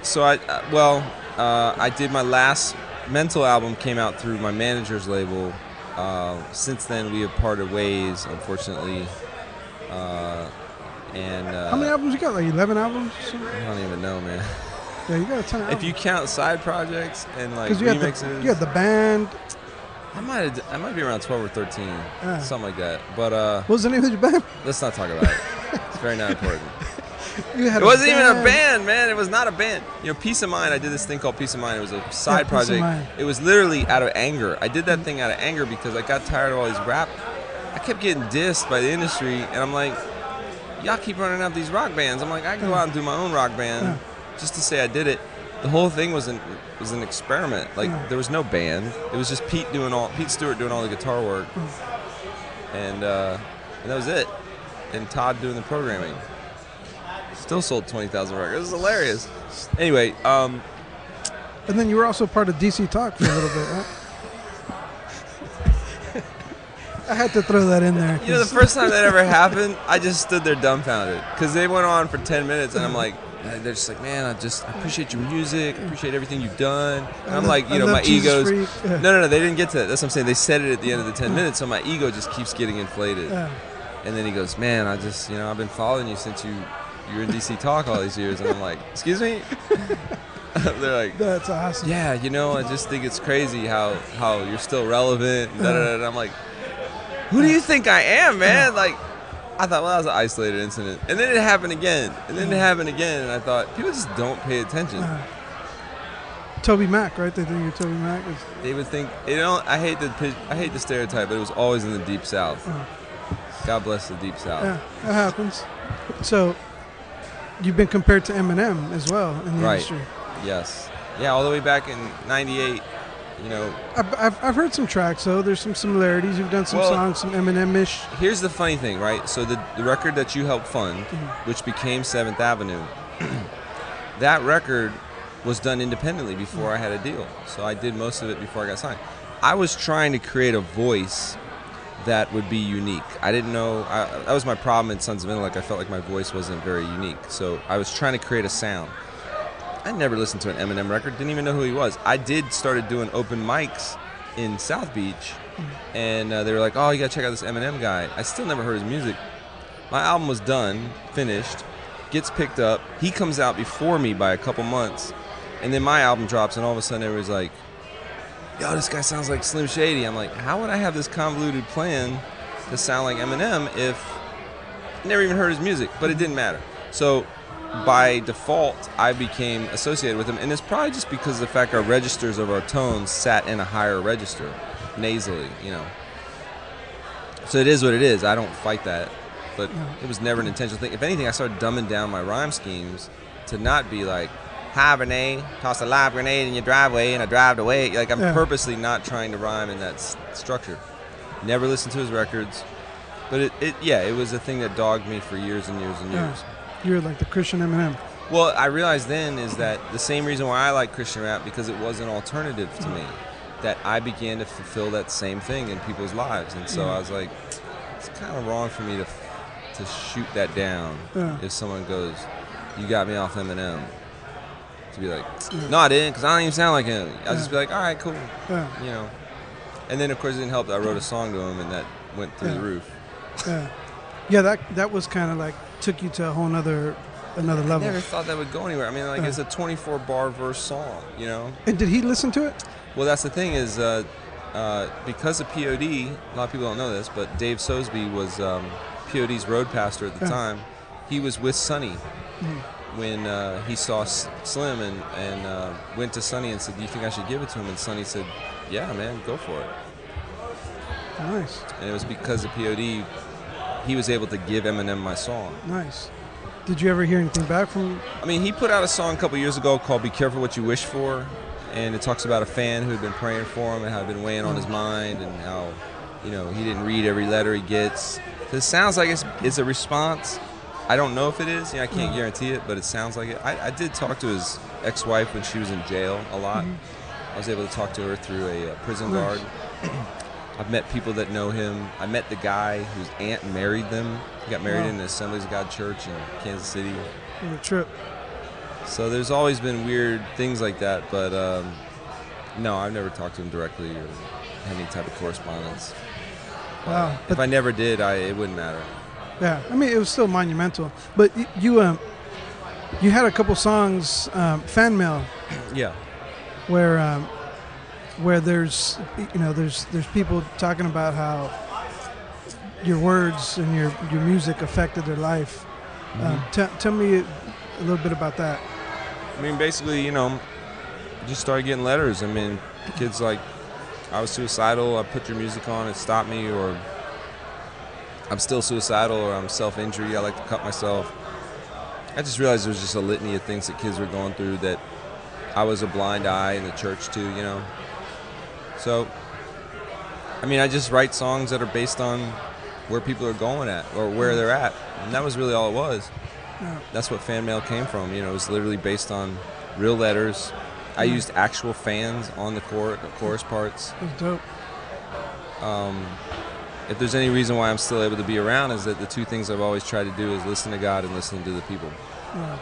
so I uh, well, uh, I did my last mental album came out through my manager's label. Uh, since then, we have parted ways, unfortunately. Uh, and uh, How many albums you got? Like eleven albums? or something? I don't even know, man. Yeah, you got a ton of If you count side projects and like you had remixes, the you had the band. I might have, I might be around twelve or thirteen, Ah. something like that. But uh, What was the name of your band? let's not talk about it. It's very not important. You had It wasn't even a band, man. It was not a band. You know, Peace of Mind. I did this thing called Peace of Mind. It was a side Peace of project. Mind. It was literally out of anger. I did that thing out of anger because I got tired of all these rap. I kept getting dissed by the industry, and I'm like, y'all keep running out these rock bands. I'm like, I can go out and do my own rock band Yeah. just to say I did it. The whole thing was an was an experiment. Like Yeah. there was no band. It was just Pete doing all Pete Stewart doing all the guitar work, and uh, and that was it. And Todd doing the programming. Still sold twenty thousand records. It was hilarious. Anyway, um, And then you were also part of DC Talk for a little bit, right? I had to throw that in there. you know, the first time that ever happened, I just stood there dumbfounded because they went on for ten minutes, and I'm like, and they're just like, man, I just I appreciate your music, I appreciate everything you've done. And I'm like, you know, my Jesus ego's. Yeah. No, no, no, they didn't get to that. That's what I'm saying. They said it at the end of the ten minutes, so my ego just keeps getting inflated. Yeah. And then he goes, man, I just, you know, I've been following you since you you were in DC Talk all these years, and I'm like, excuse me. they're like, That's awesome. yeah, you know, I just think it's crazy how how you're still relevant. And, da, da, da. and I'm like, who do you think I am, man? Like, I thought, well, that was an isolated incident, and then it happened again, and then it happened again, and I thought people just don't pay attention. Toby Mac, right? They think you're Toby Mac. Is, They would think, you know, I hate the I hate the stereotype, but it was always in the deep south. Uh. God bless the deep south. yeah, that happens. So you've been compared to Eminem as well in the Right. industry. Yes, yeah, all the way back in '98. You know, I've, I've, I've heard some tracks though. There's some similarities. You've done some Well- songs, some Eminem-ish. here's the funny thing, right? So the, the record that you helped fund, Mm-hmm. which became Seventh Avenue, that record was done independently before I had a deal. So I did most of it before I got signed. I was trying to create a voice that would be unique. I didn't know I, that was my problem in Sons of Intellect. I felt like my voice wasn't very unique. So I was trying to create a sound. I never listened to an Eminem record. Didn't even know who he was. I did started doing open mics in South Beach, and uh, they were like, "Oh, you gotta check out this Eminem guy." I still never heard his music. My album was done, finished, gets picked up. He comes out before me by a couple months, and then my album drops, and all of a sudden everybody's like, "Yo, this guy sounds like Slim Shady." I'm like, "How would I have this convoluted plan to sound like Eminem if I never even heard his music?" But it didn't matter. So by default, I became associated with him, and it's probably just because of the fact our registers of our tones sat in a higher register, nasally, you know. So it is what it is. I don't fight that, but it was never an intentional thing. If anything, I started dumbing down my rhyme schemes to not be like, "Hi, Renee, toss a live grenade in your driveway, and I drive away." Like I'm Yeah. purposely not trying to rhyme in that s- structure. Never listened to his records, but it, it, yeah, it was a thing that dogged me for years and years and Yeah. You're like the Christian Eminem. Well, I realized then is that the same reason why I like Christian rap because it was an alternative to me. That I began to fulfill that same thing in people's lives, and so Yeah. I was like, it's kind of wrong for me to to shoot that down. Yeah. If someone goes, "You got me off Eminem," to be like, "No, I didn't," because I don't even sound like him. I'll just be like, "All right, cool," Yeah, you know. And then of course it didn't help that I wrote a song to him, and that went through the roof. yeah, yeah. That that was kind of like took you to a whole nother another I level. never thought that would go anywhere. I mean, like Yeah. it's a 24 bar verse song, you know. And did he listen to it? Well, that's the thing is uh, uh, because of POD. A lot of people don't know this, but Dave Sosby was um, POD's road pastor at the Yeah. time. He was with Sonny Mm. when uh, he saw S- Slim and and uh, went to Sonny and said, "Do you think I should give it to him?" And Sonny said, "Yeah, man, go for it." Nice, And it was because of POD he was able to give Eminem my song. nice. Did you ever hear anything back from? I mean, he put out a song a couple years ago called "Be Careful What You Wish For," and it talks about a fan who had been praying for him and how it had been weighing on his mind, and how, you know, he didn't read every letter he gets. So it sounds like it's, it's a response. I don't know if it is. You know, I can't guarantee it, but it sounds like it. I, I did talk to his ex-wife when she was in jail a lot. I was able to talk to her through a uh, prison Nice. guard. I've met people that know him. I met the guy whose aunt married them. He got married Wow. in the Assemblies of God Church in Kansas City. The trip. So there's always been weird things like that, but um, no, I've never talked to him directly or had any type of correspondence. Wow. If I never did, I it wouldn't matter. yeah, I mean it was still monumental. But y- you um, you had a couple songs, um, fan mail, Yeah, where um, where there's you know there's there's people talking about how your words and your your music affected their life. Um, t- tell me a little bit about that. I mean, basically, you know, just started getting letters. I mean, kids like, I was suicidal. I put your music on, it stopped me, or I'm still suicidal, or I'm self-injury. I like to cut myself. I just realized there was just a litany of things that kids were going through that I was a blind eye in the church too, you know. So, I mean, I just write songs that are based on where people are going at or where they're at, and that was really all it was Yeah. that's what fan mail came from. You know, it was literally based on real letters. I used actual fans on the chor- chorus parts. It was dope. Um, if there's any reason why I'm still able to be around, is that the two things I've always tried to do is listen to God and listen to the people, Yeah.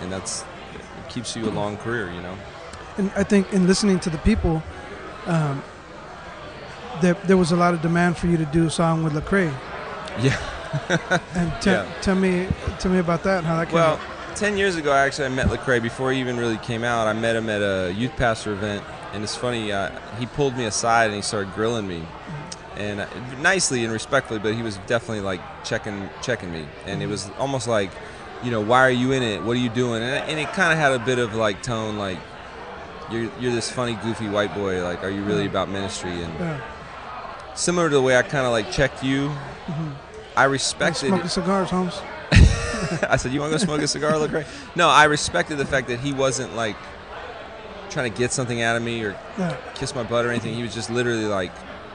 and that's it keeps you a long career. You know. And I think in listening to the people, um, there there was a lot of demand for you to do a song with Lecrae. Yeah. And te- Yeah. tell me tell me about that and how that came. Well, about. ten years ago, I actually, I met Lecrae before he even really came out. I met him at a youth pastor event, and it's funny. Uh, he pulled me aside and he started grilling me, and uh, nicely and respectfully, but he was definitely like checking checking me, and it was almost like, you know, why are you in it? What are you doing? And, and it kind of had a bit of like tone, like you're you're this funny, goofy white boy. Like, are you really about ministry? And yeah. similar to the way I kind of like checked you. I Like respected smoking cigars, Holmes. I said, "You want to go smoke a cigar, Lecrae?" No, I respected the fact that he wasn't like trying to get something out of me or Yeah, kiss my butt or anything. He was just literally like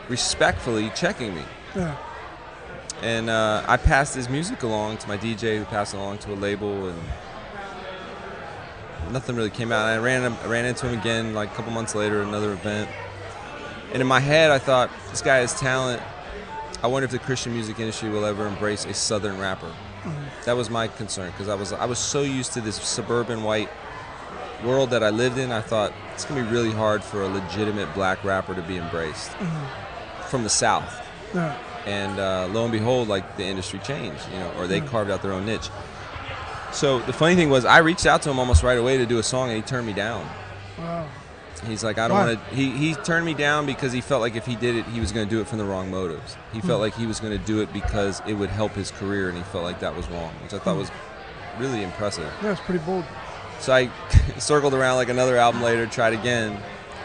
respectfully checking me. yeah, And uh, I passed his music along to my DJ, who passed it along to a label, and nothing really came out. I ran I ran into him again like a couple months later, at another event. And in my head, I thought, this guy has talent. I wonder if the Christian music industry will ever embrace a Southern rapper. Mm-hmm. That was my concern because I was I was so used to this suburban white world that I lived in, I thought it's gonna be really hard for a legitimate black rapper to be embraced mm-hmm. from the South. Yeah. And uh, lo and behold, like the industry changed, you know, or they mm. carved out their own niche. So the funny thing was, I reached out to him almost right away to do a song, and he turned me down. Wow. He's like, I don't want to. He, he turned me down because he felt like if he did it, he was going to do it from the wrong motives. He felt hmm. like he was going to do it because it would help his career, and he felt like that was wrong, which I thought hmm. was really impressive. Yeah, it's pretty bold. So I circled around like another album later, tried again.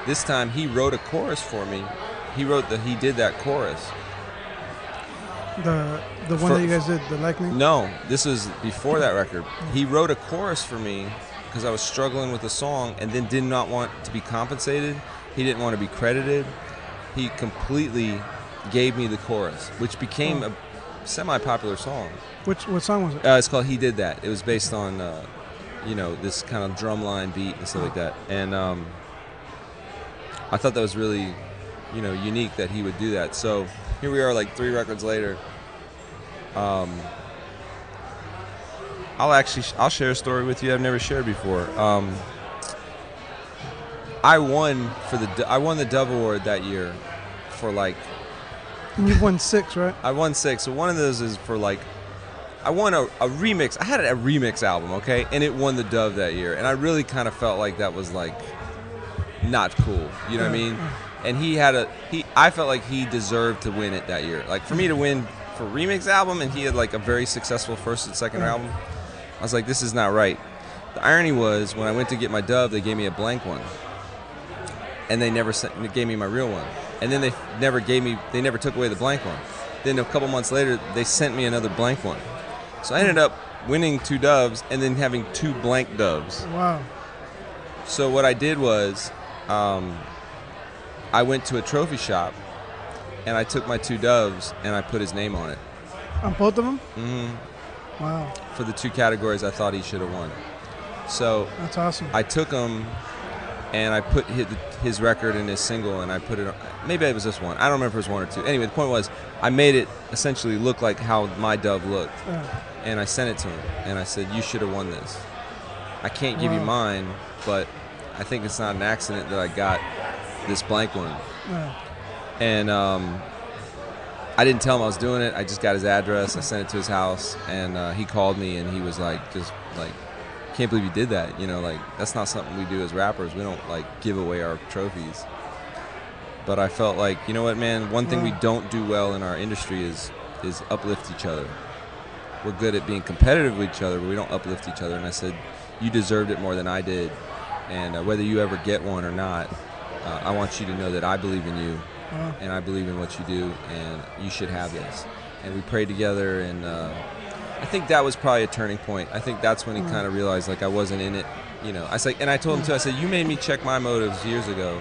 This time he wrote a chorus for me. He wrote the he did that chorus. The the one For- that you guys did, the lightning. No, this was before that record. He wrote a chorus for me because I was struggling with the song and then did not want to be compensated. He didn't want to be credited. He completely gave me the chorus, which became a semi-popular song. Which what song was it? Uh, it's called "He Did That." It was based on, uh, you know, this kind of drumline beat and stuff like that. And um, I thought that was really, you know, unique that he would do that. So here we are, like three records later. Um, I'll actually I'll share a story with you I've never shared before. Um, I won for the I won the Dove Award that year for like And you've won six, right? I won six. So one of those is for like, I won a, a remix. I had a remix album, okay, and it won the Dove that year, and I really kind of felt like that was like not cool. You know what I mean? And he had a he. I felt like he deserved to win it that year. Like for me to win for remix album, and he had like a very successful first and second album. I was like, this is not right. The irony was when I went to get my Dove, they gave me a blank one and they never sent, they gave me my real one. And then they never gave me, they never took away the blank one. Then a couple months later, they sent me another blank one. So I ended up winning two doves and then having two blank doves. Wow. So what I did was, um, I went to a trophy shop and I took my two doves and I put his name on it On both of them? Mm-hmm. Wow. for the two categories I thought he should have won. So That's awesome. I took him and I put his, his record in his single and I put it on, maybe it was just one. I don't remember if it was one or two. Anyway, the point was I made it essentially look like how my dove looked Yeah. and I sent it to him and I said, You should have won this. I can't give you mine, but I think it's not an accident that I got this blank one. Yeah. And um, I didn't tell him I was doing it. I just got his address. I sent it to his house, and uh, he called me, and he was like, just like, can't believe you did that. You know, like that's not something we do as rappers. We don't like give away our trophies. But I felt like, you know what, man? One thing we don't do well in our industry is is uplift each other. We're good at being competitive with each other, but we don't uplift each other. And I said, you deserved it more than I did. And uh, whether you ever get one or not, uh, I want you to know that I believe in you Wow. and I believe in what you do, and you should have this. And we prayed together, and uh, I think that was probably a turning point. I think that's when he kind of realized like I wasn't in it, you know. I said, and I told him too. I said, you made me check my motives years ago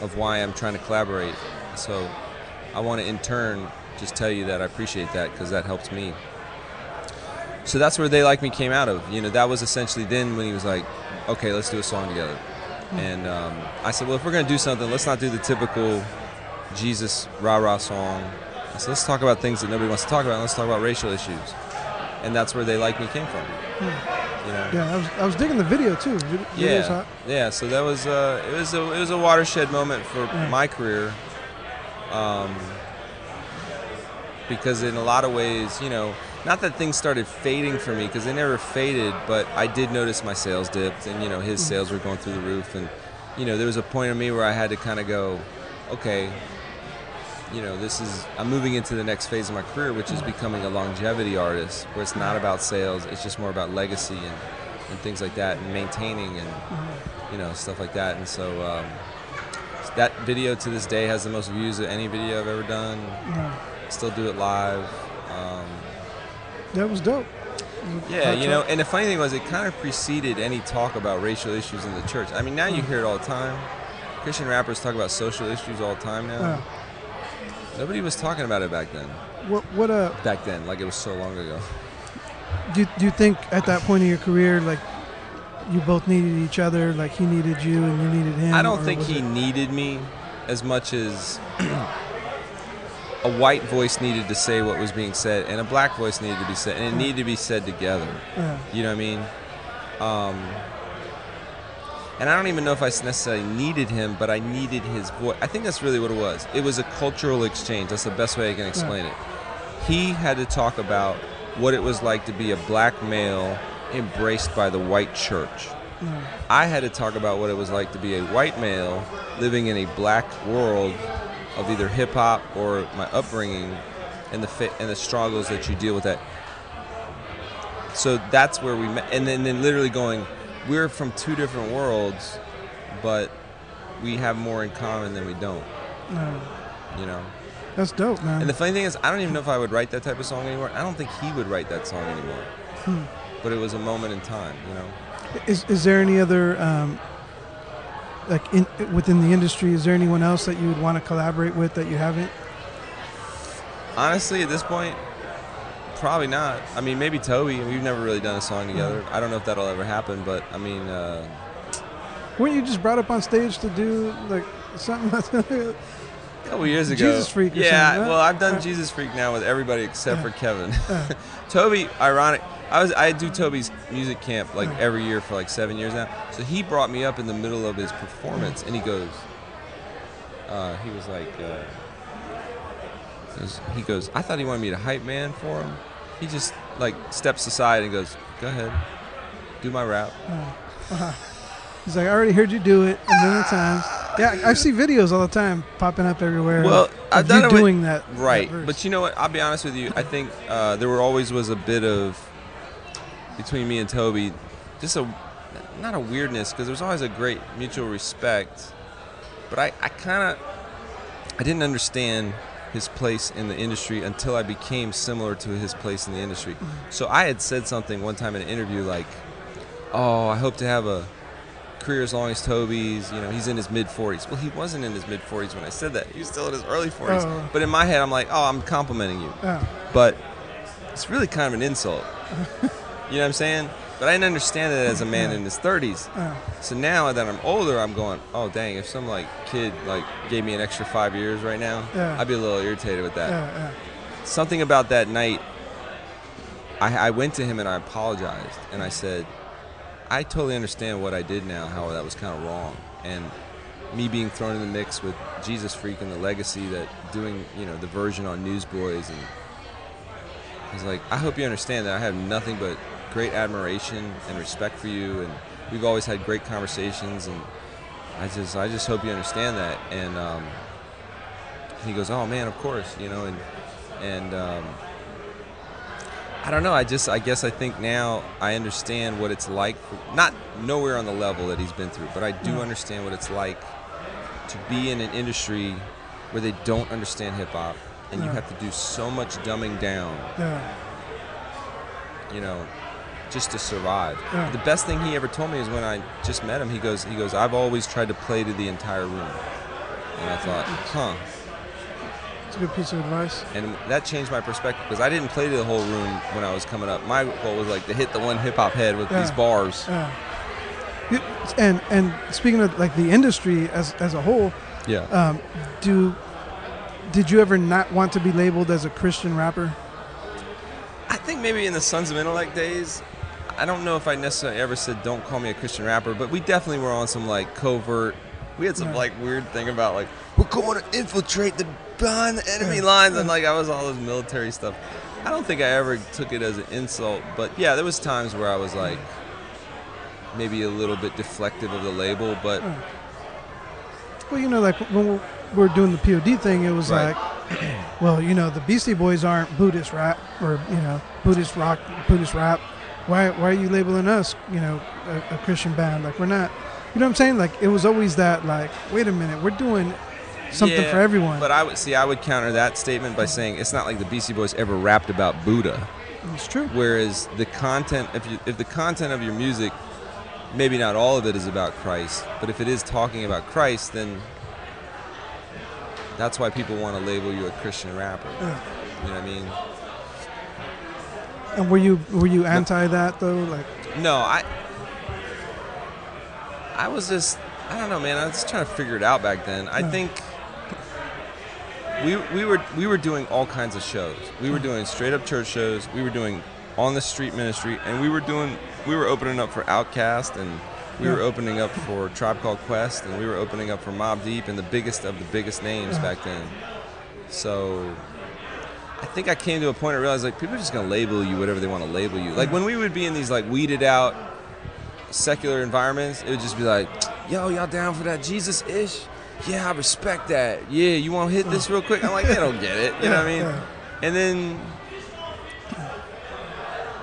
of why I'm trying to collaborate. So I want to in turn just tell you that I appreciate that because that helps me. So that's where they like me came out of. You know, that was essentially then when he was like, okay, let's do a song together. And um, I said, well, if we're gonna do something, let's not do the typical Jesus rah rah song. I said, let's talk about things that nobody wants to talk about. Let's talk about racial issues. And that's where they like me came from. You know. Yeah, I was, I was digging the video too. Yeah, hot. yeah. So that was uh, it was a it was a watershed moment for Yeah. my career, um, because in a lot of ways, you know, not that things started fading for me because they never faded, but I did notice my sales dipped, and you know his sales were going through the roof, and you know there was a point in me where I had to kind of go, okay, you know this is I'm moving into the next phase of my career, which is becoming a longevity artist, where it's not about sales, it's just more about legacy and and things like that, and maintaining and you know stuff like that, and so. Um, that video to this day has the most views of any video I've ever done. Yeah. Still do it live. Um, That was dope. It was a yeah, you know, and the funny thing was, it kind of preceded any talk about racial issues in the church. I mean, now you hear it all the time. Christian rappers talk about social issues all the time now. Yeah. Nobody was talking about it back then. What what uh Back then, like it was so long ago. do you, do you think at that point in your career like you both needed each other like he needed you and you needed him I don't think he it- needed me as much as a white voice needed to say what was being said, and a black voice needed to be said, and it needed to be said together. yeah. You know what I mean? Um, and I don't even know if I necessarily needed him, but I needed his voice. I think that's really what it was. It was a cultural exchange. That's the best way I can explain it. He had to talk about what it was like to be a black male embraced by the white church. I had to talk about what it was like to be a white male living in a black world of either hip hop or my upbringing and the fit and the struggles that you deal with that. So that's where we met, and then, then literally going, we're from two different worlds, but we have more in common than we don't. No, You know. that's dope, man. And the funny thing is, I don't even know if I would write that type of song anymore. I don't think he would write that song anymore. Hmm. But it was a moment in time, you know. Is is there any other um, like in within the industry? Is there anyone else that you would want to collaborate with that you haven't? Honestly, at this point, probably not. I mean, maybe Toby. We've never really done a song together. I don't know if that'll ever happen, but I mean, uh, Weren't you just brought up on stage to do like something? a couple years ago. Jesus Freak or Yeah, something, huh? well, I've done Uh, Jesus Freak now with everybody except for Kevin. uh. Toby, ironic. I was I do Toby's music camp like every year for like seven years now. So he brought me up in the middle of his performance, and he goes, uh, he was like, uh, he goes, I thought he wanted me to hype man for him. He just like steps aside and goes, go ahead, do my rap. He's like, I already heard you do it a million times. Yeah, I see videos all the time popping up everywhere. Well, I've you done doing that. Right, that but you know what? I'll be honest with you. I think uh, there were always was a bit of between me and Toby, just a not a weirdness because there was always a great mutual respect. But I, I kind of I didn't understand his place in the industry until I became similar to his place in the industry. So I had said something one time in an interview like, "Oh, I hope to have a career as long as Toby's. You know, he's in his mid 40s. Well, he wasn't in his mid 40s when I said that. He was still in his early 40s. Oh. But in my head, I'm like, oh, I'm complimenting you. Yeah. But it's really kind of an insult. you know what I'm saying? But I didn't understand it as a man in his 30s. Yeah. So now that I'm older, I'm going, oh dang! If some like kid like gave me an extra five years right now, Yeah. I'd be a little irritated with that. Yeah, yeah. Something about that night, I, I went to him and I apologized and I said, I totally understand what I did now, how that was kind of wrong, and me being thrown in the mix with Jesus Freak and the legacy that doing, you know, the version on Newsboys and he's like, I hope you understand that I have nothing but great admiration and respect for you, and we've always had great conversations, and I just, I just hope you understand that. And um, he goes, Oh man, of course, you know, and and um, I don't know. I just, I guess, I think now I understand what it's like. Not nowhere on the level that he's been through, but I do understand what it's like to be in an industry where they don't understand hip hop, and you have to do so much dumbing down yeah. you know, just to survive. Yeah. The best thing he ever told me is when I just met him. He goes, he goes, I've always tried to play to the entire room, and I thought, huh. It's a good piece of advice. And that changed my perspective because I didn't play to the whole room when I was coming up. My goal was like to hit the one hip hop head with these bars. Yeah. And and speaking of like the industry as as a whole, Yeah. um, do did you ever not want to be labeled as a Christian rapper? I think maybe in the Sons of Intellect days, I don't know if I necessarily ever said don't call me a Christian rapper, but we definitely were on some like covert. We had some Yeah. like weird thing about like we're going to infiltrate the behind the enemy lines, and like I was all this military stuff. I don't think I ever took it as an insult, but yeah, there was times where I was like maybe a little bit deflective of the label, but Well, you know, like when we we're doing the POD thing, it was Right. like, well, you know, the Beastie Boys aren't Buddhist rap or you know Buddhist rock, Buddhist rap. Why why are you labeling us, you know, a, a Christian band? Like we're not. You know what I'm saying? Like it was always that. Like wait a minute, we're doing something Yeah, for everyone. But I would see I would counter that statement by saying it's not like the Beastie Boys ever rapped about Buddha. it's true. Whereas the content, if you, if the content of your music, maybe not all of it is about Christ, but if it is talking about Christ, then that's why people want to label you a Christian rapper. Yeah. You know what I mean? And were you were you anti that though? Like No, I. I was just, I don't know, man. I was just trying to figure it out back then. I think we we were we were doing all kinds of shows. We were doing straight up church shows. We were doing on the street ministry, and we were doing we were opening up for OutKast and We were opening up for Tribe Called Quest, and we were opening up for Mobb Deep, and the biggest of the biggest names Uh-huh. back then. So I think I came to a point I realized like people are just gonna label you whatever they want to label you. Like when we would be in these like weeded out secular environments, it would just be like, "Yo, y'all down for that Jesus ish? Yeah, I respect that. Yeah, you want to hit this real quick?" I'm like, "They don't get it." You know what I mean? Yeah. And then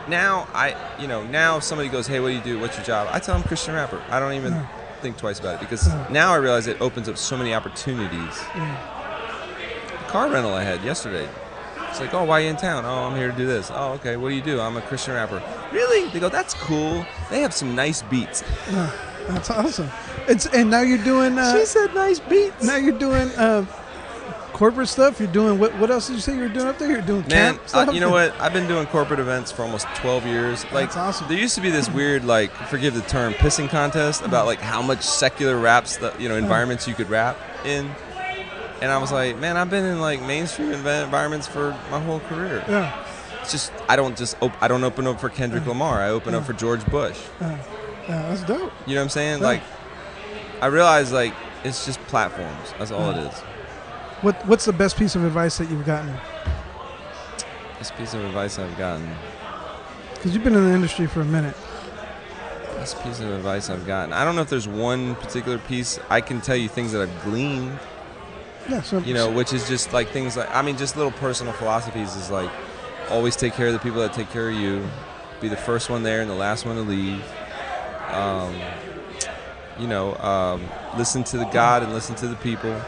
now I, you know, now if somebody goes, "Hey, what do you do? What's your job?" I tell them Christian rapper. I don't even think twice about it because now I realize it opens up so many opportunities. The car rental I had yesterday. It's like, oh, why are you in town? Oh, I'm here to do this. Oh, okay. What do you do? I'm a Christian rapper. Really? They go, that's cool. They have some nice beats. That's awesome. It's and now you're doing. Uh, she said nice beats. now you're doing uh, corporate stuff. You're doing what? What else did you say you were doing up there? You're doing Man, camp stuff. you know what? I've been doing corporate events for almost 12 years. Like, That's awesome. there used to be this weird, like, forgive the term, pissing contest about like how much secular raps, that you know, environments you could rap in. And I was like, man, I've been in like mainstream env- environments for my whole career. Yeah. It's just I don't just op- I don't open up for Kendrick Lamar. I open up for George Bush. Yeah, that's dope. You know what I'm saying? Yeah. Like, I realize like it's just platforms. That's all it is. What What's the best piece of advice that you've gotten? This piece of advice I've gotten. Because you've been in the industry for a minute. This piece of advice I've gotten. I don't know if there's one particular piece. I can tell you things that I've gleaned. Yeah. So You know, which is just like things like I mean, just little personal philosophies is like always take care of the people that take care of you. Be the first one there and the last one to leave. Um, you know, um, listen to the God and listen to the people.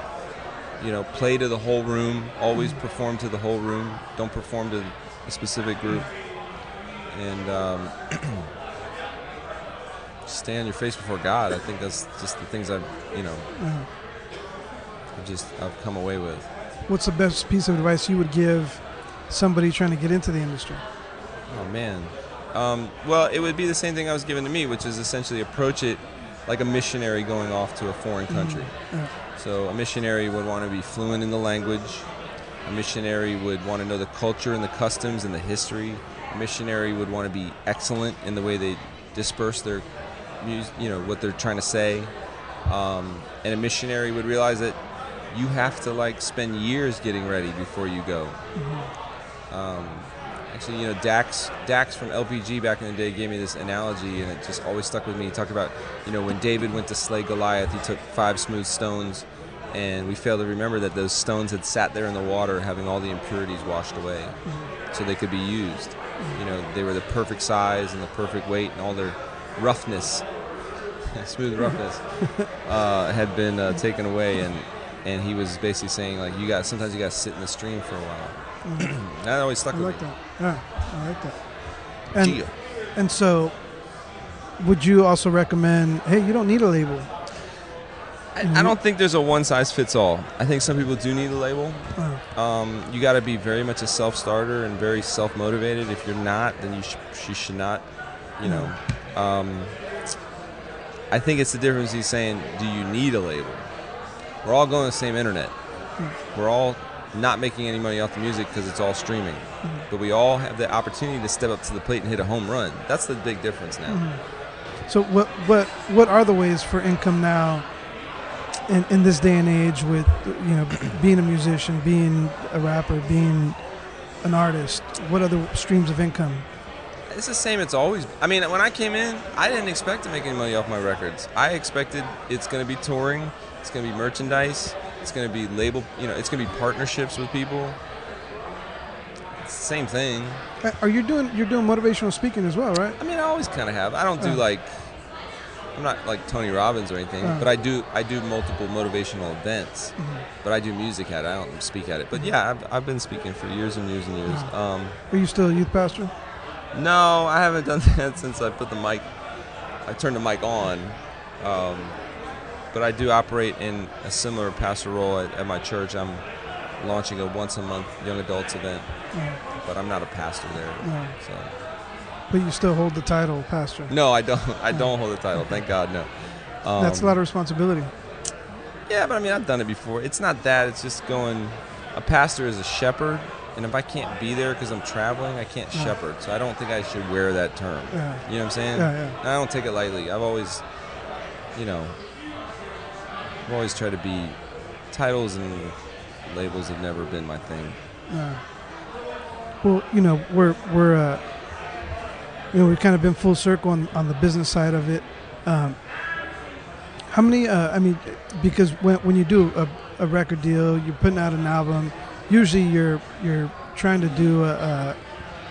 You know, play to the whole room. Always perform to the whole room. Don't perform to a specific group. And um, stay on your face before God. I think that's just the things I've, you know, I've just I've come away with. what's the best piece of advice you would give somebody trying to get into the industry? Oh man. Um, well, it would be the same thing I was given to me, which is essentially approach it like a missionary going off to a foreign country. Yeah. So a missionary would want to be fluent in the language. A missionary would want to know the culture and the customs and the history. A missionary would want to be excellent in the way they disperse their, you know, what they're trying to say. Um, and a missionary would realize that you have to like spend years getting ready before you go. Um, actually, you know, Dax Dax from LPG back in the day gave me this analogy, and it just always stuck with me. He talked about, you know, when David went to slay Goliath, he took five smooth stones, and we fail to remember that those stones had sat there in the water, having all the impurities washed away, so they could be used. You know, they were the perfect size and the perfect weight, and all their roughness, smooth roughness, uh, had been uh, taken away, and and he was basically saying like, you got sometimes you got to sit in the stream for a while. that always stuck I with like me. that. Yeah, I like that. And and so, would you also recommend? Hey, you don't need a label. I, I don't think there's a one size fits all. I think some people do need a label. Uh, Um, you got to be very much a self starter and very self motivated. If you're not, then you, sh- you should not. You know, um, I think it's the difference. He's saying, do you need a label? We're all going to the same internet. We're all not making any money off the music because it's all streaming. Mm-hmm. But we all have the opportunity to step up to the plate and hit a home run. That's the big difference now. Mm-hmm. so what what what are the ways for income now? In, in this day and age, with you know, being a musician, being a rapper, being an artist, what other streams of income? It's the same. It's always. I mean, when I came in, I didn't expect to make any money off my records. I expected it's going to be touring, it's going to be merchandise, it's going to be label. You know, it's going to be partnerships with people. It's the same thing. Uh, Are you doing you're doing motivational speaking as well, right? I mean, I always kind of have. I don't do Uh. like. I'm not like Tony Robbins or anything, Uh. but I do. I do multiple motivational events. Mm-hmm. But I do music at it. I don't speak at it. But yeah, I've, I've been speaking for years and years and years. Um, Are you still a youth pastor? No, I haven't done that since I put the mic. I turned the mic on, um, but I do operate in a similar pastor role at, at my church. I'm launching a once a month young adults event, but I'm not a pastor there. No. So But you still hold the title pastor. no, I don't. I don't hold the title. Thank God, no. Um, That's a lot of responsibility. Yeah, but I mean, I've done it before. It's not that. It's just going. A pastor is a shepherd, and if I can't be there because I'm traveling, I can't shepherd. So I don't think I should wear that term. Yeah. You know what I'm saying? Yeah, yeah. I don't take it lightly. I've always you know, I've always tried to be titles and labels have never been my thing. Uh, well, you know, we're we're uh, you know we've kind of been full circle on, on the business side of it. Um, how many? Uh, I mean, because when when you do a, a record deal, you're putting out an album. Usually, you're you're trying to do a, a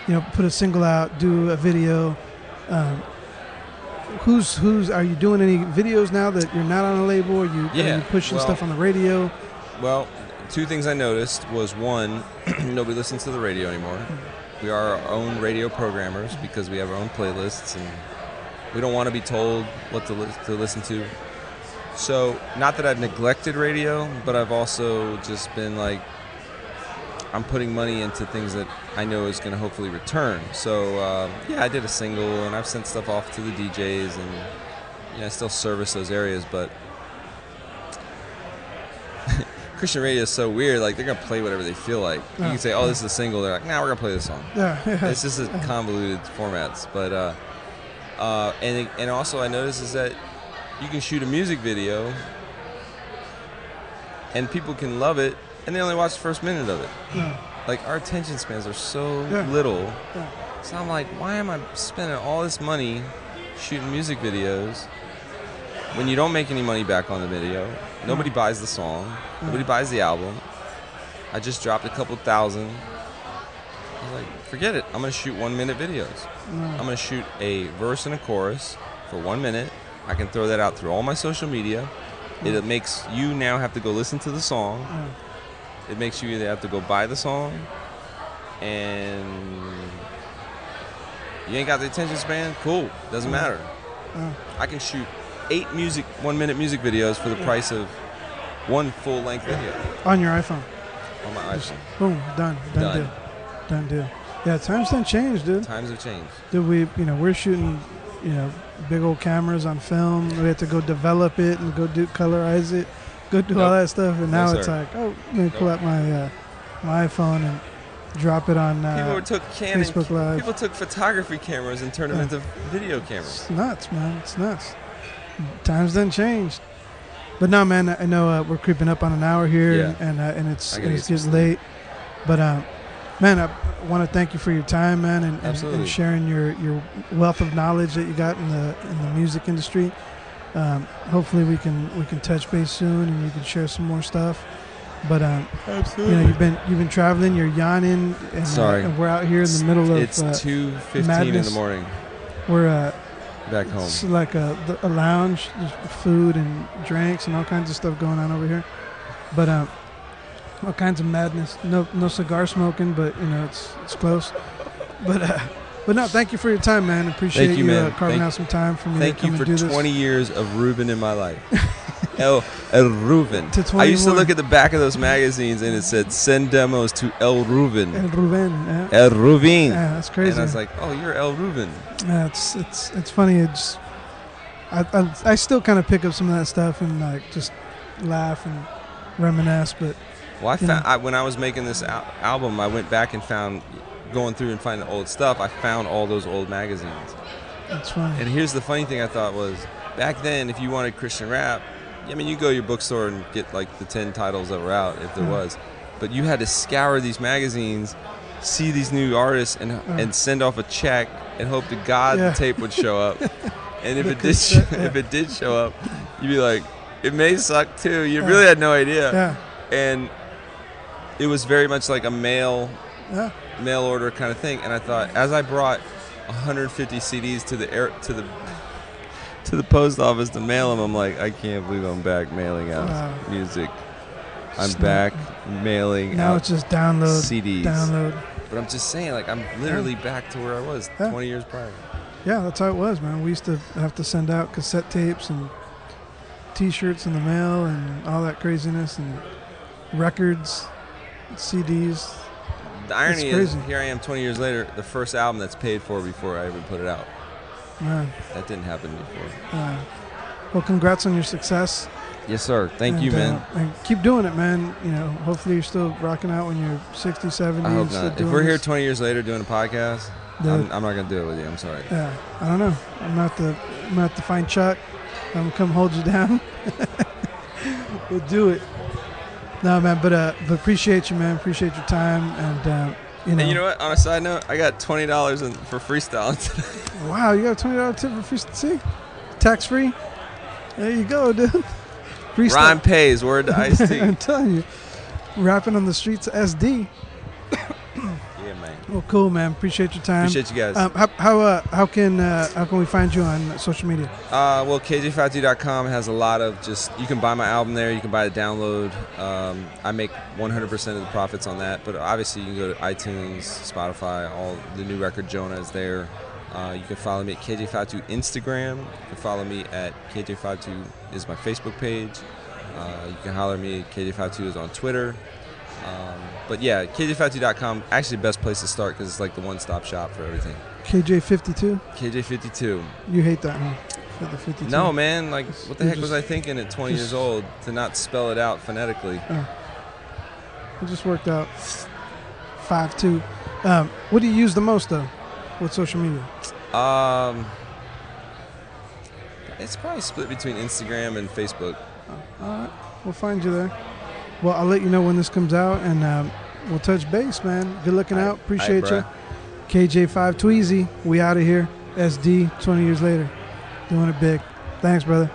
you know put a single out, do a video. Um, who's who's are you doing any videos now that you're not on a label? Are you, are you pushing well- stuff on the radio? Well, two things I noticed was one, nobody listens to the radio anymore. We are our own radio programmers because we have our own playlists and we don't want to be told what to, lis- to listen to. So, not that I've neglected radio, but I've also just been like, I'm putting money into things that I know is going to hopefully return. So, uh, yeah, I did a single and I've sent stuff off to the DJs and you know, I still service those areas, but Christian radio is so weird. Like they're gonna play whatever they feel like. You Yeah. can say, "Oh, this is a single." They're like, "Nah, we're gonna play this song." Yeah, It's just a convoluted formats. But uh, uh, and and also I noticed is that you can shoot a music video, and people can love it, and they only watch the first minute of it. Yeah. Like our attention spans are so Yeah. little. Yeah. So I'm like, why am I spending all this money shooting music videos when you don't make any money back on the video? Nobody mm-hmm. buys the song. Mm-hmm. Nobody buys the album. I just dropped a couple thousand. I was like, forget it. I'm gonna shoot one minute videos. Mm. I'm gonna shoot a verse and a chorus for one minute. I can throw that out through all my social media. Mm. It makes you now have to go listen to the song. Mm. It makes you either have to go buy the song and you ain't got the attention span, cool. Doesn't matter. Uh. I can shoot eight music one minute music videos for the price of one full length video on your iPhone. on my iPhone. Boom, done, done, Done. deal, done deal. Yeah, times done changed, dude. Times have changed. Dude, we, you know, we're shooting, you know, big old cameras on film. We had to go develop it and go do colorize it, go do all that stuff. And No, now it's like, oh, let me pull Nope. out my uh, my iPhone and drop it on. People Uh, took Canon. Facebook Live. People took photography cameras and turned them into video cameras. it's nuts, man. It's nuts. Times done changed. But no, man. I know uh, we're creeping up on an hour here, Yeah. and and, uh, and it's and it's getting late. But uh, man, I want to thank you for your time, man, and, and, and sharing your, your wealth of knowledge that you got in the in the music industry. Um, hopefully, we can we can touch base soon, and you can share some more stuff. But um, you know, you've been you've been traveling. You're yawning, and, uh, Sorry. and we're out here in the middle of It's uh, two fifteen in the morning we're uh, back home. it's like a, a lounge, just food and drinks and all kinds of stuff going on over here. But um, all kinds of madness. No, no cigar smoking, but you know it's it's close. But uh, but no, thank you for your time, man. Appreciate you, man. Uh, carving Thank- out some time for me Thank to come you for and do this. 20 years of Ruben in my life. El, El Ruben. I used to look at the back of those magazines and it said, send demos to El Ruben. El Ruben. Yeah, El Ruben. yeah that's crazy. And I was like, oh, you're El Ruben. Yeah, it's it's it's funny. It's I I, I still kind of pick up some of that stuff and like just laugh and reminisce. But Well, I found. I, when I was making this al- album, I went back and found, going through and finding old stuff. I found all those old magazines. it's funny. And here's the funny thing I thought was, back then, if you wanted Christian rap, I mean, you go to your bookstore and get like the 10 titles that were out, if there Yeah. was. But you had to scour these magazines, see these new artists, and, and send off a check and hope to God Yeah. the tape would show up. and if it did, sh- yeah. if it did show up, you'd be like, it may suck too. You really had no idea. yeah, And it was very much like a mail yeah. Mail order kind of thing. And I thought, as I brought 150 CDs to the air to the to the post office to mail them, I'm like, I can't believe I'm back mailing out Wow. music. I'm back mailing Now out it's just download, CDs. download. But I'm just saying, like, I'm literally back to where I was Yeah. 20 years prior. Yeah, that's how it was, man. We used to have to send out cassette tapes and T-shirts in the mail and all that craziness and records, CDs. The irony is, here I am 20 years later, the first album that's paid for before I even put it out. Man, That didn't happen before. uh, well, congrats on your success. Yes, sir. Thank And, you, man. uh, and keep doing it, man. You know, hopefully you're still rocking out when you're 60, 70. I hope not. If we're here 20 years later doing a podcast, The- I'm, I'm not gonna do it with you. I'm sorry. Yeah, I don't know. I'm gonna have to. I'm gonna have to find Chuck. I'm gonna come hold you down. we'll do it. No, man, but uh, but appreciate you, man. Appreciate your time, and uh, you know. And you know what? On a side note, I got twenty dollars for freestyle today. Wow, you got a twenty dollar tip for free. See, tax free. There you go, dude. Freestyle. Rhyme pays. Word to Ice T. I'm telling you, rapping on the streets SD. Well, cool, man. Appreciate your time. Appreciate you guys. Um, how how uh, how can uh, how can we find you on social media? Uh, well, KJ52.com has a lot of just, you can buy my album there, you can buy the download. Um, I make 100% of the profits on that, but obviously you can go to iTunes, Spotify, all the new record Jonah is there. Uh, you can follow me at KJ52 Instagram. You can follow me at KJ52 is my Facebook page. Uh, you can holler at me. KJ52 is on Twitter. Um, but yeah, KJ52.com actually the best place to start because it's like the one-stop shop for everything. KJ52. KJ52. You hate that, huh? For the 52. No, man. Like, what the heck was I thinking at 20 just- years old to not spell it out phonetically? It just worked out. Five two. Um, what do you use the most though? With social media? Um, it's probably split between Instagram and Facebook. All right, we'll find you there. Well, I'll let you know when this comes out, and um, we'll touch base, man. Good looking out. Appreciate you. KJ5 Tweezy. We out of here. SD. 20 years later, doing it big. Thanks, brother.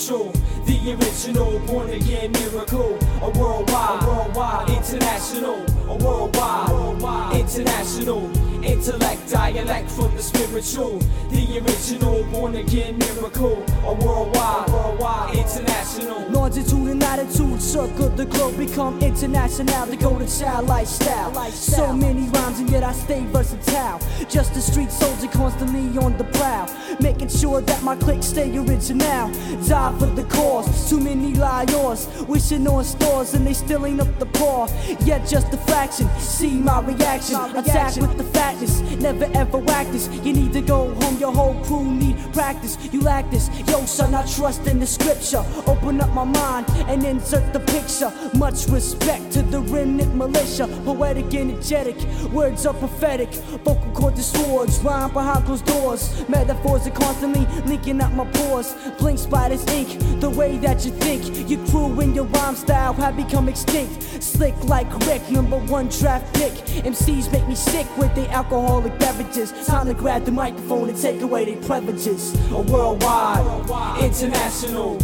Spiritual, the original, born again miracle, a worldwide, worldwide, international, a worldwide, worldwide, international, intellect, dialect from the spiritual, the original, born again miracle, a worldwide, worldwide, international. Longitude and latitude circle the globe, become international. The golden child lifestyle. So many rhymes, and yet I stay versatile. Just a street soldier, constantly on the prowl, making sure that my clique stay original. Die for the cause. Too many liars, wishing on stars, and they still ain't up the par. Yet just a fraction. See my reaction. Attack with the fatness. Never ever whack this. You need to go home. Your whole crew need practice. You lack this. Yo, son, I trust in the scripture. Open up my mind and insert the picture. Much respect to the remnant militia. Poetic, energetic, words are prophetic. Vocal cord to swords, rhyme behind closed doors. Metaphors are constantly linking up my pores. Blink spiders ink, the way that you think. Your crew and your rhyme style have become extinct. Slick like Rick, number one draft pick. MCs make me sick with their alcoholic beverages. Time to grab the microphone and take away their privileges. a worldwide, international,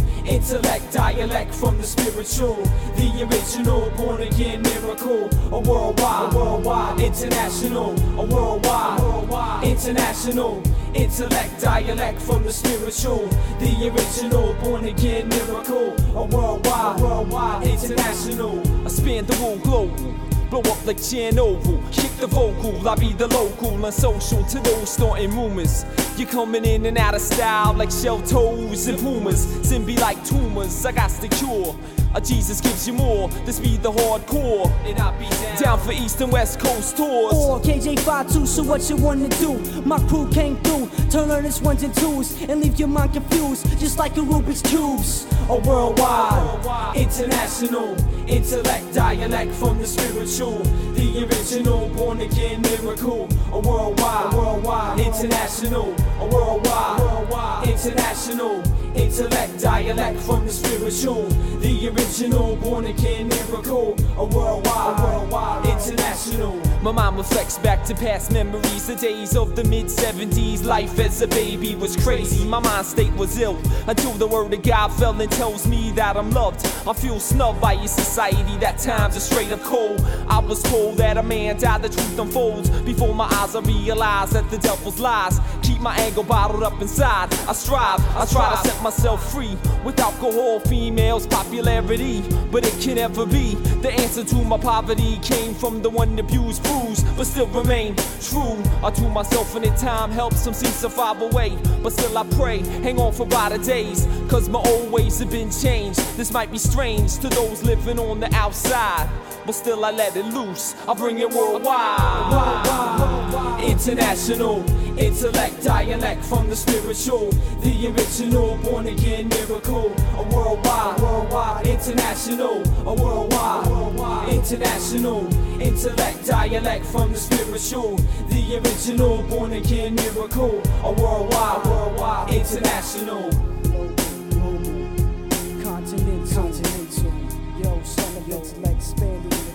intellect, dialect from the spiritual, the original, born again miracle, a worldwide, a worldwide, international, a worldwide, worldwide, international. Intellect, dialect from the spiritual, the original, born again miracle, a worldwide, a worldwide, international. I span the whole globe. Blow up like Chernobyl, kick the vocal, I be the local, unsocial to those starting rumors. You're coming in and out of style like shell toes and pumas. Sin be like tumors, I got the cure. Uh, Jesus gives you more, this be the hardcore. And I be down. Down for East and West Coast tours. Or KJ52, so what you wanna do? My crew came through, turn learners ones and twos, and leave your mind confused, just like a Rubik's Cubes. a worldwide, international, intellect, dialect from the spiritual, the original, born again miracle, a worldwide, a worldwide, international, a worldwide, worldwide, international, intellect, dialect from the spiritual, the original, born again miracle, a worldwide, a worldwide, international. My mind reflects back to past memories, the days of the mid 70s. Life as a baby was crazy, my mind state was ill. Until the word of God fell and tells me that I'm loved. I feel snubbed by your society, that times are straight up cold. I was told that a man died, the truth unfolds. Before my eyes, I realize that the devil's lies. Keep my anger bottled up inside. I strive, I try to set myself free. With alcohol, females, popularity. But it can never be. The answer to my poverty came from the one abused but still remain true. I to myself and in time helps some to far away. But still I pray, hang on for brighter days. Cause my old ways have been changed. This might be strange to those living on the outside. But still I let it loose. I bring it worldwide. International. Intellect, dialect from the spiritual, the original, born again miracle, a worldwide, worldwide, international, a worldwide, worldwide, international, intellect, dialect from the spiritual, the original, born again miracle, a worldwide, worldwide, international. Continental, continental intellect span to